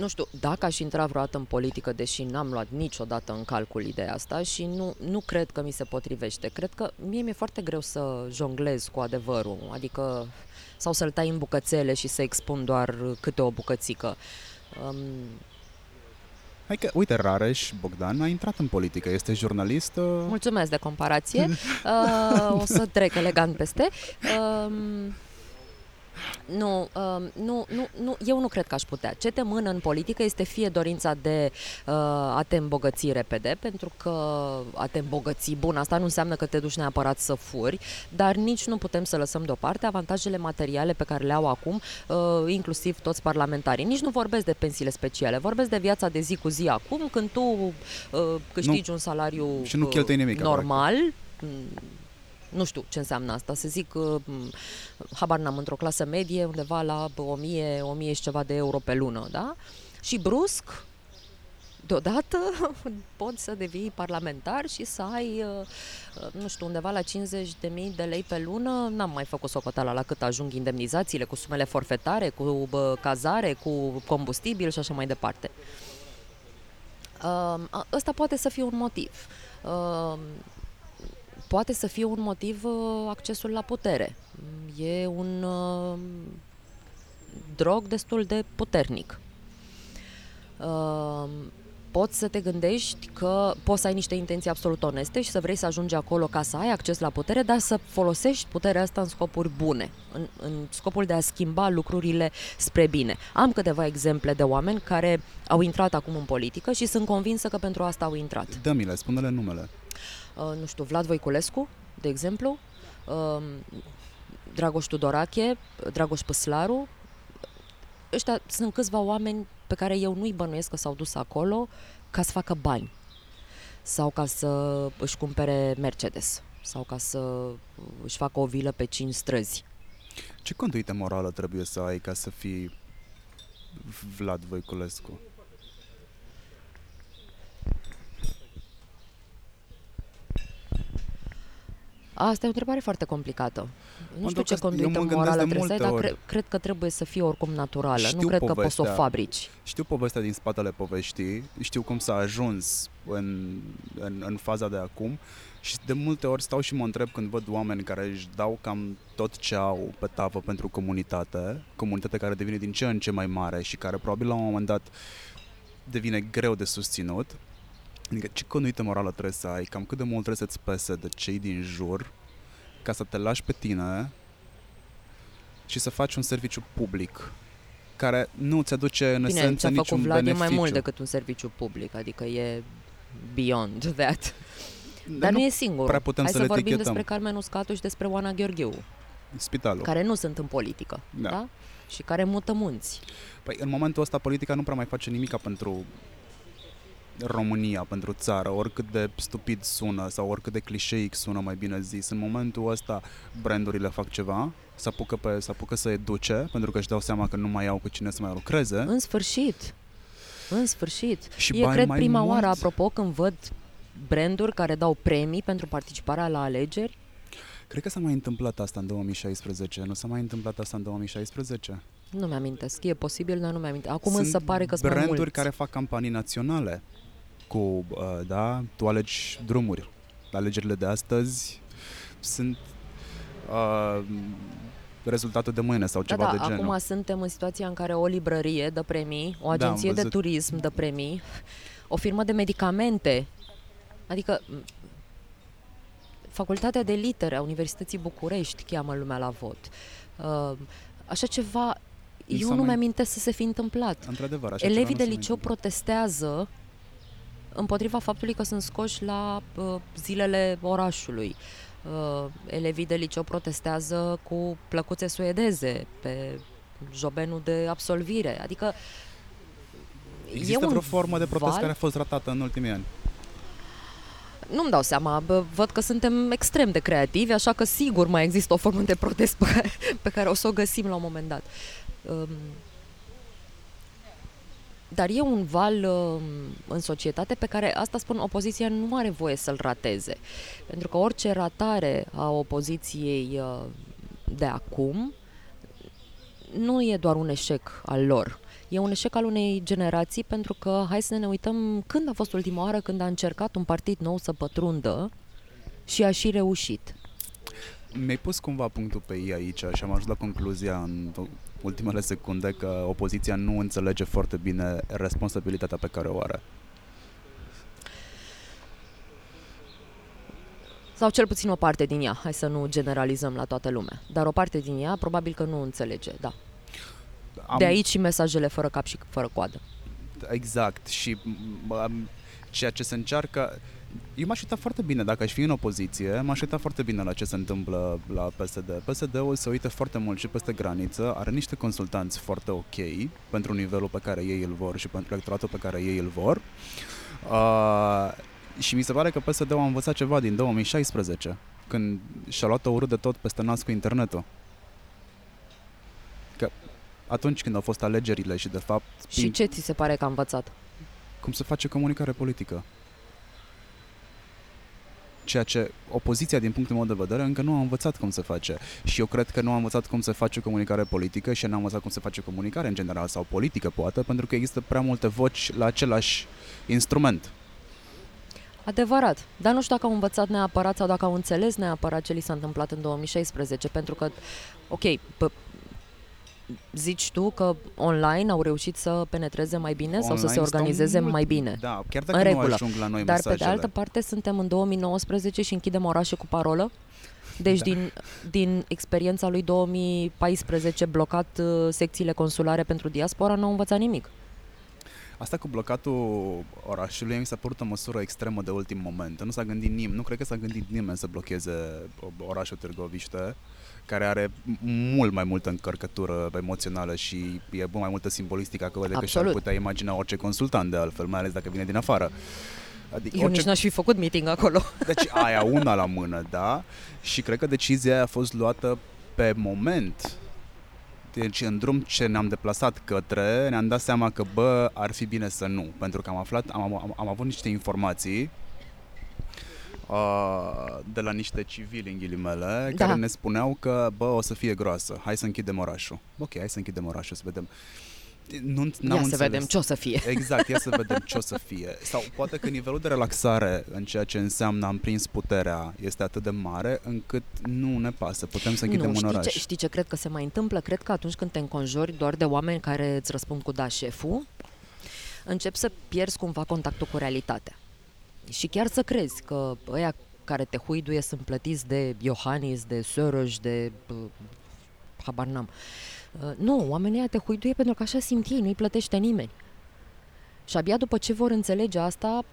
Nu știu, dacă aș intra vreodată în politică, deși n-am luat niciodată în calcul ideea asta și nu, nu cred că mi se potrivește. Cred că mie mi-e foarte greu să jonglez cu adevărul, adică sau să-l tai în bucățele și să expun doar câte o bucățică. Um, Hai că, uite, Rareș Bogdan a intrat în politică, este jurnalist. uh, mulțumesc de comparație. Uh, o să trec elegant peste. Um, nu, um, nu, nu, nu, eu nu cred că aș putea. Ce te mână în politică este fie dorința de uh, a te îmbogăți repede, pentru că a te îmbogăți, bun, asta nu înseamnă că te duci neapărat să furi, dar nici nu putem să lăsăm deoparte avantajele materiale pe care le au acum, uh, inclusiv toți parlamentarii. Nici nu vorbesc de pensiile speciale, vorbesc de viața de zi cu zi acum, când tu uh, câștigi un salariu și nu uh, cheltui nimic, normal, mm, nu știu ce înseamnă asta, să zic, uh, m, habar n-am, într-o clasă medie, undeva la 1000, 1000 și ceva de euro pe lună, da? Și brusc, deodată poți să devii parlamentar și să ai, uh, uh, nu știu, undeva la 50.000 de lei pe lună, n-am mai făcut socoteala la cât ajung indemnizațiile, cu sumele forfetare, cu bă, cazare, cu combustibil și așa mai departe. Uh, ăsta poate să fie un motiv. Uh, poate să fie un motiv uh, accesul la putere. E un uh, drog destul de puternic. Uh, poți să te gândești că poți să ai niște intenții absolut oneste și să vrei să ajungi acolo ca să ai acces la putere, dar să folosești puterea asta în scopuri bune, în, în scopul de a schimba lucrurile spre bine. Am câteva exemple de oameni care au intrat acum în politică și sunt convinsă că pentru asta au intrat. Dă-mi-le, spune-le numele. Uh, nu știu, Vlad Voiculescu, de exemplu, uh, Dragoș Tudorache, Dragoș Păslaru. Ăștia sunt câțiva oameni pe care eu nu-i bănuiesc că s-au dus acolo ca să facă bani sau ca să își cumpere Mercedes sau ca să își facă o vilă pe cinci străzi. Ce conduită morală trebuie să ai ca să fii Vlad Voiculescu? Asta e o întrebare foarte complicată. Nu Pentru știu ce că eu conduită mă gândesc morală de trebuie să ai, multe dar ori. cre- cred că trebuie să fie oricum naturală. Știu nu cred că poți să o povestea. fabrici. Știu povestea din spatele poveștii, știu cum s-a ajuns în, în, în faza de acum și de multe ori stau și mă întreb când văd oameni care își dau cam tot ce au pe tavă pentru comunitate, comunitate care devine din ce în ce mai mare și care probabil la un moment dat devine greu de susținut. Adică ce conduită morală trebuie să ai, cam cât de mult trebuie să-ți pese de cei din jur ca să te lași pe tine și să faci un serviciu public care nu ți aduce în Bine, esență ce a făcut niciun Vlad beneficiu. e mai mult decât un serviciu public, adică e beyond that. Dar Dar nu, e singur. prea putem Hai să să, le vorbim etichetăm. despre Carmen Uscatu și despre Oana Gheorghiu, Spitalul. care nu sunt în politică, Da. da? Și care mută munți. Păi în momentul ăsta politica nu prea mai face nimica pentru România, pentru țară, oricât de stupid sună sau oricât de clișeic sună, mai bine zis. În momentul ăsta brandurile fac ceva, se apucă, pe, se apucă să educe, pentru că își dau seama că nu mai au cu cine să mai lucreze. În sfârșit. în sfârșit. Și e, bani cred, mai prima mulți. oară, apropo, când văd branduri care dau premii pentru participarea la alegeri. Cred că s-a mai întâmplat asta în 2016. Nu s-a mai întâmplat asta în 2016? Nu mi-amintesc, e posibil, dar nu mi-amintesc. Acum Sunt însă pare că sunt mai branduri mulți. care fac campanii naționale cu, uh, da, tu alegi drumuri. Alegerile de astăzi sunt uh, rezultatul de mâine sau Da, ceva da, de genul. acum suntem în situația în care o librărie dă premii, o Da, am agenție de văzut. turism dă premii, o firmă de medicamente, adică m, Facultatea de Litere a Universității București cheamă lumea la vot. Uh, Așa ceva, Mi s-a eu nu mai- mi-amintesc să se fi întâmplat. Într-adevăr, așa Elevii ceva de nu se liceu mai întâmplă. protestează împotriva faptului că sunt scoși la uh, zilele orașului. Uh, elevii de liceu protestează cu plăcuțe suedeze pe jobenul de absolvire. Adică Există e un vreo formă de protest val? care a fost ratată în ultimii ani? Nu-mi dau seama, bă, văd că suntem extrem de creativi, așa că sigur mai există o formă de protest pe care, pe care o să o găsim la un moment dat. Um, dar e un val um, în societate pe care, asta spun, opoziția nu are voie să-l rateze. Pentru că orice ratare a opoziției uh, de acum nu e doar un eșec al lor. E un eșec al unei generații pentru că hai să ne uităm când a fost ultima oară când a încercat un partid nou să pătrundă și a și reușit. Mi-ai pus cumva punctul pe ei aici și am ajuns la concluzia în ultimele secunde că opoziția nu înțelege foarte bine responsabilitatea pe care o are. Sau cel puțin o parte din ea, hai să nu generalizăm la toată lumea. Dar o parte din ea probabil că nu înțelege, da. Am, De aici și mesajele fără cap și fără coadă. Exact. Și m- am- ceea ce se încearcă... Eu m-aș uita foarte bine, dacă aș fi în opoziție, m-aș uita foarte bine la ce se întâmplă la PSD. PSD-ul se uită foarte mult și peste graniță, are niște consultanți foarte ok pentru nivelul pe care ei îl vor și pentru electoratul pe care ei îl vor. Uh, și mi se pare că PSD-ul a învățat ceva din 2016, când și-a luat o urât de tot peste nas cu internetul. Că atunci când au fost alegerile și de fapt Și ce ți se pare că a învățat? cum se face comunicare politică. Ceea ce opoziția, din punctul meu de vedere, încă nu a învățat cum se face. Și eu cred că nu a învățat cum se face comunicare politică și nu a învățat cum se face comunicare în general sau politică, poate, pentru că există prea multe voci la același instrument. Adevărat, dar nu știu dacă au învățat neapărat sau dacă au înțeles neapărat ce li s-a întâmplat în 2016, pentru că, ok, p- zici tu că online au reușit să penetreze mai bine sau să Online se stau organizeze mult- mai bine. Da, chiar În dacă nu regulă. ajung la noi Dar mesajele. pe de altă parte suntem în 2019 și închidem orașe cu parolă. Deci Da. din, din experiența lui 2014 blocat uh, secțiile consulare pentru diaspora nu au învățat nimic. Asta cu blocatul orașului mi s-a părut o măsură extremă de ultim moment. Nu s-a gândit nimeni, nu cred că s-a gândit nimeni să blocheze orașul Târgoviște, care are mult mai multă încărcătură emoțională și e mult mai multă simbolistică acolo decât și-ar Absolut. putea imagina orice consultant de altfel, mai ales dacă vine din afară. Adică Eu nici n-aș fi făcut meeting acolo. Deci aia una la mână, da? Și cred că decizia aia a fost luată pe moment. Deci în drum ce ne-am deplasat către, ne-am dat seama că, bă, ar fi bine să nu. Pentru că am aflat, am, am, am avut niște informații uh, de la niște civili, în ghilimele, Da. care ne spuneau că, bă, o să fie groasă, hai să închidem orașul. Ok, hai să închidem orașul, să vedem. Nu, n-am Ia să înțeles. vedem ce o să fie. Exact, ia să vedem ce o să fie. Sau poate că nivelul de relaxare în ceea ce înseamnă am prins puterea este atât de mare încât nu ne pasă. Putem să închidem nu, un știi oraș. ce, știi ce cred că se mai întâmplă? Cred că atunci când te înconjori doar de oameni care îți răspund cu da șeful, începi să pierzi cumva contactul cu realitatea. Și chiar să crezi că ăia care te huiduie sunt plătiți de Iohannis, de Soros, de... uh, habar n-am. Uh, nu, oamenii ăia te huiduie pentru că așa simt ei, nu-i plătește nimeni. Și abia după ce vor înțelege asta,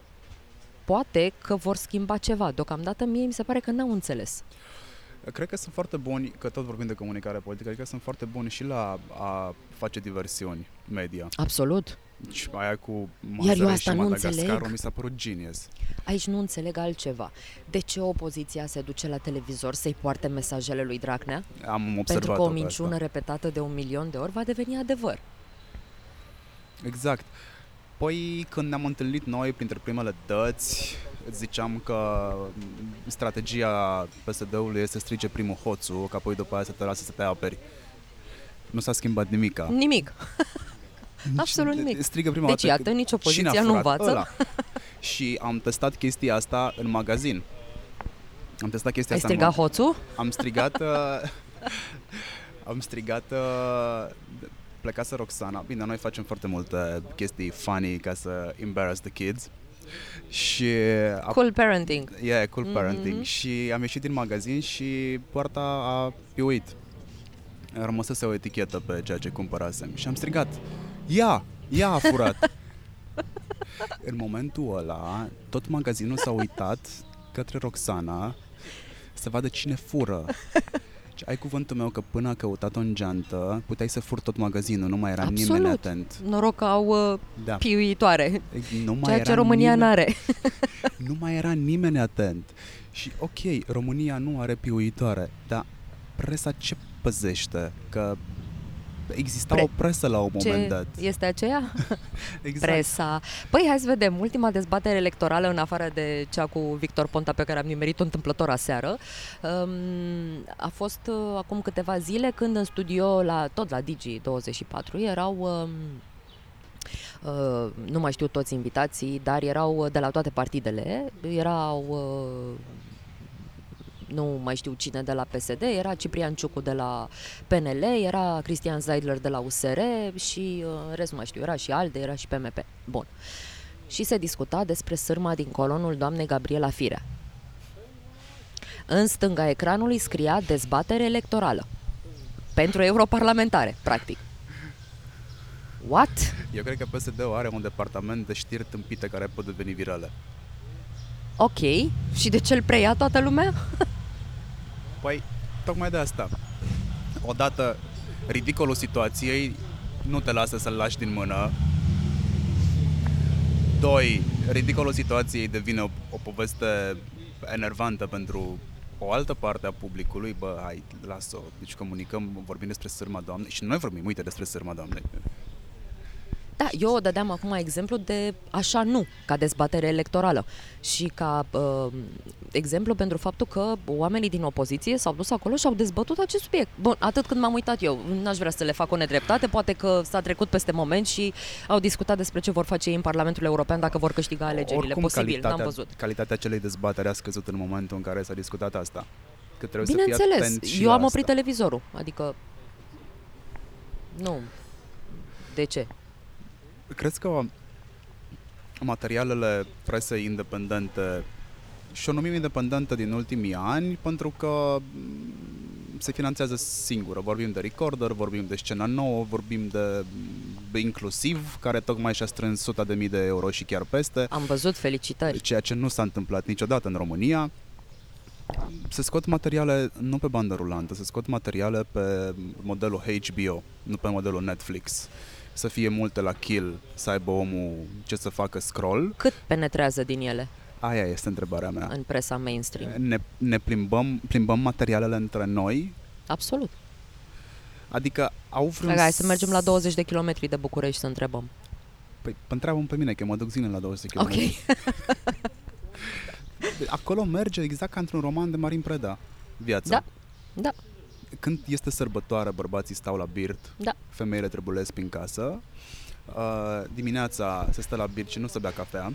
poate că vor schimba ceva. Deocamdată mie mi se pare că n-au înțeles. Cred că sunt foarte buni, că tot vorbim de comunicare politică, cred că sunt foarte buni și la a face diversiuni media. Absolut. Și aia cu eu Mazăre asta și nu Madagascarul înțeleg. mi s-a părut genius. Aici nu înțeleg altceva. De ce opoziția se duce la televizor să-i poarte mesajele lui Dragnea? Am observat Pentru că o minciună repetată de un milion de ori va deveni adevăr. Exact. Păi când ne-am întâlnit noi printre primele dăți, îți ziceam că strategia PSD-ului este să strige primul hoțul, ca apoi după aia să te lasă să te aperi. Nu s-a schimbat nimica. Nimic. Absolut nimic. Strigă prima Deci dată iată, nici cine a opoziția nu furat învață. ăla? și am testat chestia asta în magazin. Am testat chestia Ai asta în strigat mag- hoțul? Am strigat... Uh, am strigat... Uh, plecase Roxana. Bine, noi facem foarte multe chestii funny ca să embarrass the kids. Și... a- Cool parenting. Yeah, cool parenting. Mhm. Și am ieșit din magazin și poarta a piuit. Rămăsese o etichetă pe ceea ce cumpărasem și am strigat Ia! Ea a furat! În momentul ăla, tot magazinul s-a uitat către Roxana să vadă cine fură. Și ai cuvântul meu că până a căutat-o în geantă, puteai să furi tot magazinul, nu mai era nimeni Absolut. atent. Noroc că au uh, Da. piuitoare, Nu mai ceea era ce România nimeni... n-are. nu mai era nimeni atent. Și ok, România nu are piuitoare, dar presa ce păzește? Că exista Pre- o presă la un moment Ce dat. este aceea? Exact. Presa. Păi hai să vedem, ultima dezbatere electorală în afară de cea cu Victor Ponta pe care am nimerit-o întâmplător aseară um, a fost uh, acum câteva zile când în studio, la, tot la Digi24, erau um, Uh, nu mai știu toți invitații, dar erau uh, de la toate partidele, erau uh, nu mai știu cine de la PSD, era Ciprian Ciucu de la PNL, era Cristian Zeidler de la USR și uh, în rest nu mai știu, era și ALDE, era și PMP. Bun. Și se discuta despre sârma din colonul doamnei Gabriela Firea. În stânga ecranului scria dezbatere electorală. Pentru europarlamentare, practic. What? Eu cred că PSD-ul are un departament de știri tâmpite care pot deveni virale. Ok. Și de ce îl preia toată lumea? Păi, tocmai de asta. Odată, ridicolul situației nu te lasă să-l lași din mână. Doi, ridicolul situației devine o, o poveste enervantă pentru o altă parte a publicului. Bă, hai, lasă-o. Deci comunicăm, vorbim despre sârma doamnei și noi vorbim, uite, despre sârma doamnei. Da, eu o dădeam acum exemplu de așa nu, ca dezbatere electorală și ca uh, exemplu pentru faptul că oamenii din opoziție s-au dus acolo și au dezbătut acest subiect. Bun, atât când m-am uitat eu, n-aș vrea să le fac o nedreptate, poate că s-a trecut peste moment și au discutat despre ce vor face ei în Parlamentul European dacă vor câștiga alegerile. Oricum, Posibil, calitatea, n-am văzut. calitatea acelei dezbateri a scăzut în momentul în care s-a discutat asta. Că trebuie să fii Bineînțeles, atent și eu la am oprit asta. televizorul, adică nu. De ce? Crezi că materialele presei independente și o numim independentă din ultimii ani pentru că mm, se finanțează singură. Vorbim de Recorder, vorbim de Scena Nouă, vorbim de mm, inclusiv, care tocmai și-a strâns 100 de mii de euro și chiar peste, Am văzut, felicitări. ceea ce nu s-a întâmplat niciodată în România. Se scot materiale nu pe bandă rulantă, se scot materiale pe modelul HBO, nu pe modelul Netflix. Să fie multe la kill, să aibă omul ce să facă scroll. Cât penetrează din ele Aia este întrebarea mea. în presa mainstream? Ne, ne plimbăm, plimbăm materialele între noi, Absolut. adică au vreun... Hai, hai să mergem la 20 de kilometri de București să întrebăm. Păi, întreabă pe mine, că eu mă duc zilnic la 20 de Ok. km. Acolo merge exact ca într-un roman de Marin Preda, viața. Da. Da. Când este sărbătoare, bărbații stau la birt, Da. femeile trebulesc prin casă, uh, dimineața se stă la birt și nu se bea cafea.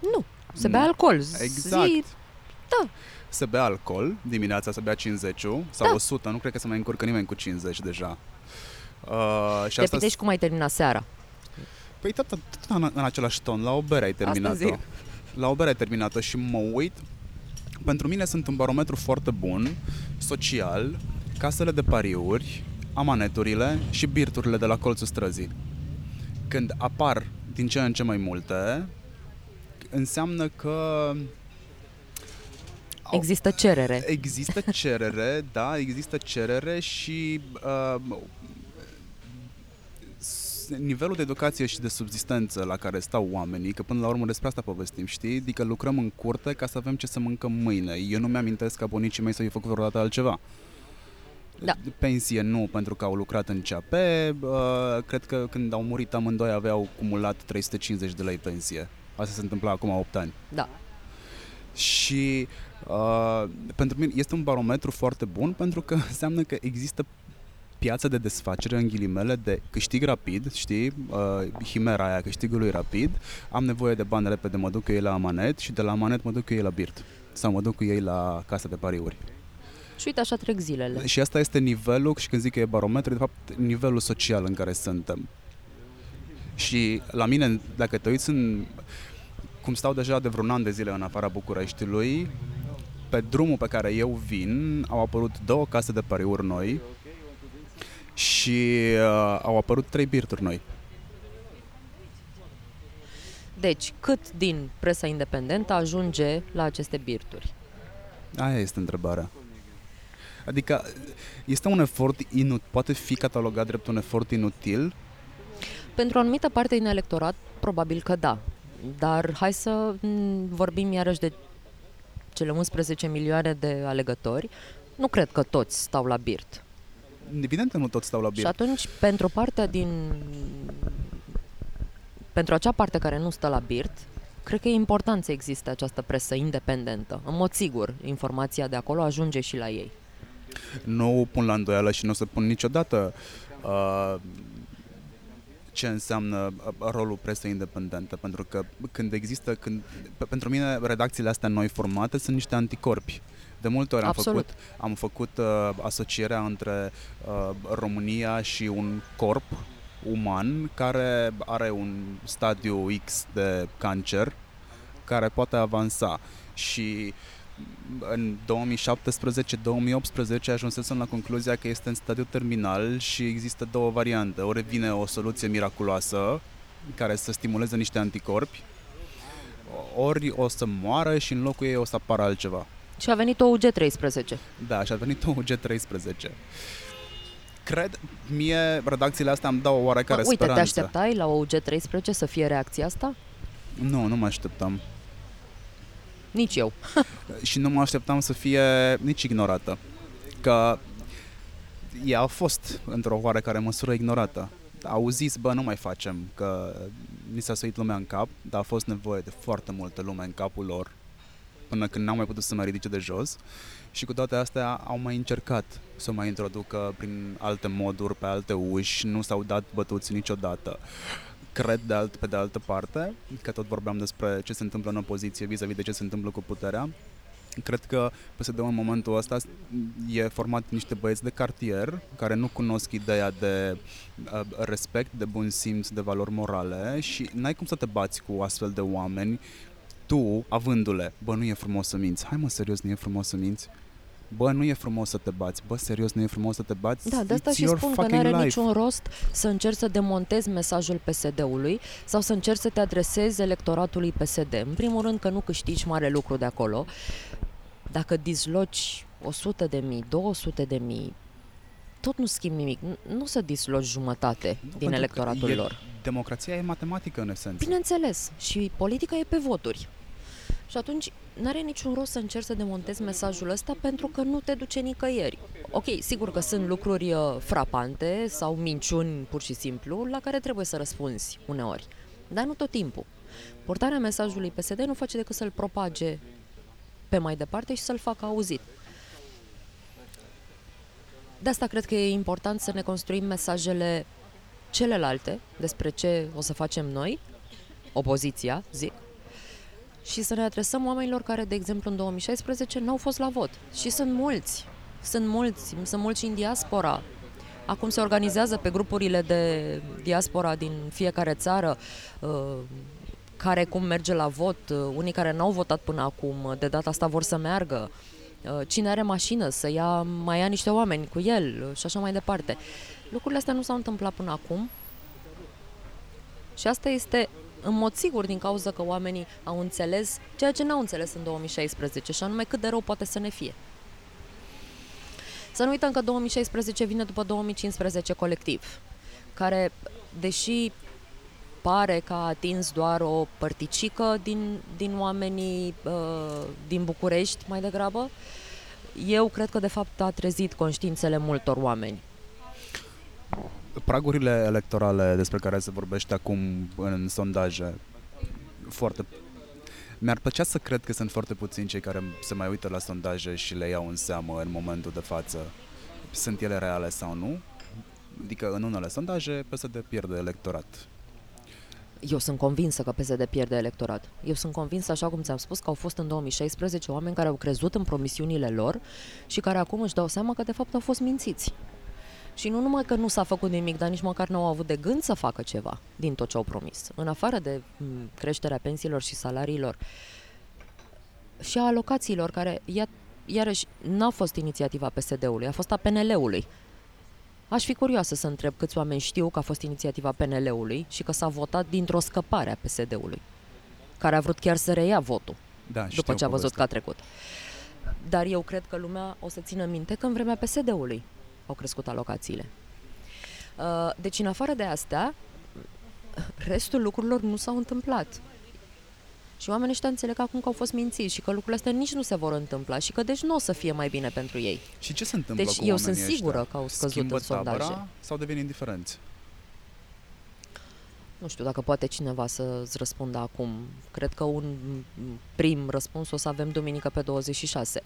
Nu. Se Nu. bea alcool. Exact. Zi, da. Se bea alcool, dimineața se bea 50 sau Da. 100, nu cred că se mai încurcă nimeni cu 50 deja. Uh, și Depinde și cum ai terminat seara. Păi tot, tot în, în același ton, la o bere ai terminat-o. zic. La o bere ai terminat-o și mă uit. Pentru mine sunt un barometru foarte bun, social, casele de pariuri, amaneturile și birturile de la colțul străzii. Când apar din ce în ce mai multe, înseamnă că au- Există cerere. Există cerere, da, există cerere și uh, s- nivelul de educație și de subzistență la care stau oamenii, că până la urmă despre asta povestim, știi? Adică lucrăm în curte ca să avem ce să mâncăm mâine. Eu nu mi-amintesc ca bunicii mei să fi făcut vreodată altceva. Da. Pensie nu, pentru că au lucrat în CAP. Uh, cred că când au murit amândoi aveau cumulat 350 de lei pensie. Asta se întâmpla acum 8 ani. Da. Și uh, pentru mine este un barometru foarte bun pentru că înseamnă că există piață de desfacere în ghilimele de câștig rapid, știi, uh, himera aia câștigului rapid, am nevoie de bani repede, mă duc cu ei la Amanet și de la Amanet mă duc cu ei la Birt sau mă duc cu ei la casa de pariuri. Și uite, așa trec zilele. Și asta este nivelul, și când zic că e barometru, de fapt, nivelul social în care suntem. Și la mine, dacă te uiți în... Cum stau deja de vreun an de zile în afara Bucureștiului, pe drumul pe care eu vin au apărut două case de pariuri noi și uh, au apărut trei birturi noi. Deci, cât din presa independentă ajunge la aceste birturi? Aia este întrebarea. Adică este un efort inut, poate fi catalogat drept un efort inutil? Pentru o anumită parte din electorat, probabil că da. Dar hai să mm, vorbim iarăși de cele 11 milioane de alegători. Nu cred că toți stau la birt. Evident că nu toți stau la birt. Și atunci, pentru partea din... Pentru acea parte care nu stă la birt, cred că e important să existe această presă independentă. În mod sigur, informația de acolo ajunge și la ei. Nu o pun la îndoială și nu o să pun niciodată uh, ce înseamnă uh, rolul presei independente, pentru că când există, când, pentru mine redacțiile astea noi formate sunt niște anticorpi. De multe ori am Absolut. făcut, am făcut uh, asocierea între uh, România și un corp uman care are un stadiu X de cancer care poate avansa și în 2017-2018 ajunsesem la concluzia că este în stadiu terminal și există două variante. Ori vine o soluție miraculoasă care să stimuleze niște anticorpi, ori o să moară și în locul ei o să apară altceva. Și a venit o UG13. Da, și a venit o UG13. Cred, mie redacțiile astea îmi dau o oarecare Uite, speranță. te așteptai la o UG13 să fie reacția asta? Nu, nu mă așteptam. Nici eu. și nu mă așteptam să fie nici ignorată. Că ea a fost, într-o oarecare măsură, ignorată. Au zis, bă, nu mai facem, că ni s-a suit lumea în cap, dar a fost nevoie de foarte multă lume în capul lor până când n-au mai putut să mă ridice de jos și cu toate astea au mai încercat să mai introducă prin alte moduri, pe alte uși, nu s-au dat bătuți niciodată. Cred de alt, pe de altă parte, că tot vorbeam despre ce se întâmplă în opoziție vis-a-vis de ce se întâmplă cu puterea, cred că PSD în momentul ăsta e format niște băieți de cartier care nu cunosc ideea de uh, respect, de bun simț, de valori morale și n-ai cum să te bați cu astfel de oameni tu, avându-le, bă, nu e frumos să minți, hai mă, serios, nu e frumos să minți, bă, nu e frumos să te bați, bă, serios, nu e frumos să te bați, Da, de asta It's și your spun că nu fucking are life. niciun rost să încerci să demontezi mesajul PSD-ului sau să încerci să te adresezi electoratului PSD. În primul rând că nu câștigi mare lucru de acolo. Dacă disloci 100 de mii, 200 de mii, tot nu schimbi nimic. Nu- Nu să disloci jumătate din pentru că electoratul e- lor. Democrația e matematică în esență. Bineînțeles. Și politica e pe voturi. Și atunci nu are niciun rost să încerci să demontezi mesajul ăsta pentru că nu te duce nicăieri. Ok, sigur că sunt lucruri uh, frapante sau minciuni pur și simplu la care trebuie să răspunzi uneori, dar nu tot timpul. Portarea mesajului PSD nu face decât să-l propage pe mai departe și să-l facă auzit. De asta cred că e important să ne construim mesajele celelalte despre ce o să facem noi, opoziția, zic, și să ne adresăm oamenilor care, de exemplu, în 2016 n-au fost la vot. Și sunt mulți. Sunt mulți. Sunt mulți și în diaspora. Acum se organizează pe grupurile de diaspora din fiecare țară uh, care cum merge la vot, uh, unii care n-au votat până acum, uh, de data asta vor să meargă, uh, cine are mașină să ia, mai ia niște oameni cu el uh, și așa mai departe. Lucrurile astea nu s-au întâmplat până acum și asta este în mod sigur din cauza că oamenii au înțeles ceea ce n-au înțeles în 2016 și anume cât de rău poate să ne fie. Să nu uităm că 2016 vine după 2015 colectiv, care, deși pare că a atins doar o părticică din, din oamenii uh, din București mai degrabă, eu cred că de fapt a trezit conștiințele multor oameni. Pragurile electorale despre care se vorbește acum în sondaje, foarte mi-ar plăcea să cred că sunt foarte puțini cei care se mai uită la sondaje și le iau în seamă în momentul de față. Sunt ele reale sau nu? Adică în unele sondaje PSD pierde electorat. Eu sunt convinsă că PSD pierde electorat. Eu sunt convinsă, așa cum ți-am spus, că au fost în 2016 oameni care au crezut în promisiunile lor și care acum își dau seama că de fapt au fost mințiți. Și nu numai că nu s-a făcut nimic, dar nici măcar nu au avut de gând să facă ceva din tot ce au promis. În afară de creșterea pensiilor și salariilor și a alocațiilor, care, iarăși, n-a fost inițiativa PSD-ului, a fost a PNL-ului. Aș fi curioasă să întreb câți oameni știu că a fost inițiativa PNL-ului și că s-a votat dintr-o scăpare a PSD-ului, care a vrut chiar să reia votul, da, după ce a văzut că a trecut. Dar eu cred că lumea o să țină minte că în vremea PSD-ului au crescut alocațiile. Uh, deci, în afară de astea, restul lucrurilor nu s-au întâmplat. Și oamenii ăștia înțeleg acum că au fost mințiți și că lucrurile astea nici nu se vor întâmpla și că deci nu o să fie mai bine pentru ei. Și ce se întâmplă deci cu eu sunt ăștia? sigură că au scăzut Schimbă în sondaje. tabăra sau devin indiferenți? Nu știu dacă poate cineva să-ți răspundă acum. Cred că un prim răspuns o să avem duminică pe 26.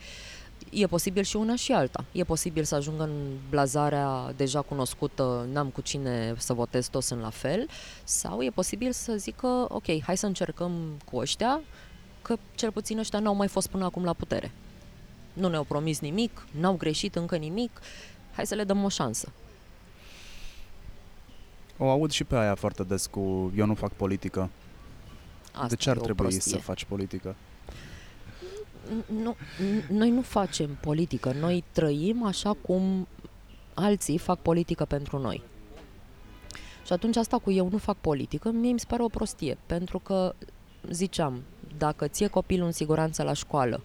E posibil și una și alta. E posibil să ajungă în blazarea deja cunoscută, n-am cu cine să votez, toți sunt la fel, sau e posibil să zică, ok, hai să încercăm cu ăștia, că cel puțin ăștia n-au mai fost până acum la putere. Nu ne-au promis nimic, n-au greșit încă nimic, hai să le dăm o șansă. O aud și pe aia foarte des cu eu nu fac politică. Asta de ce ar e o trebui prostie. să faci politică? Nu, noi nu facem politică, noi trăim așa cum alții fac politică pentru noi. Și atunci asta cu eu nu fac politică, mie mi se pare o prostie, pentru că, ziceam, dacă ție copilul în siguranță la școală,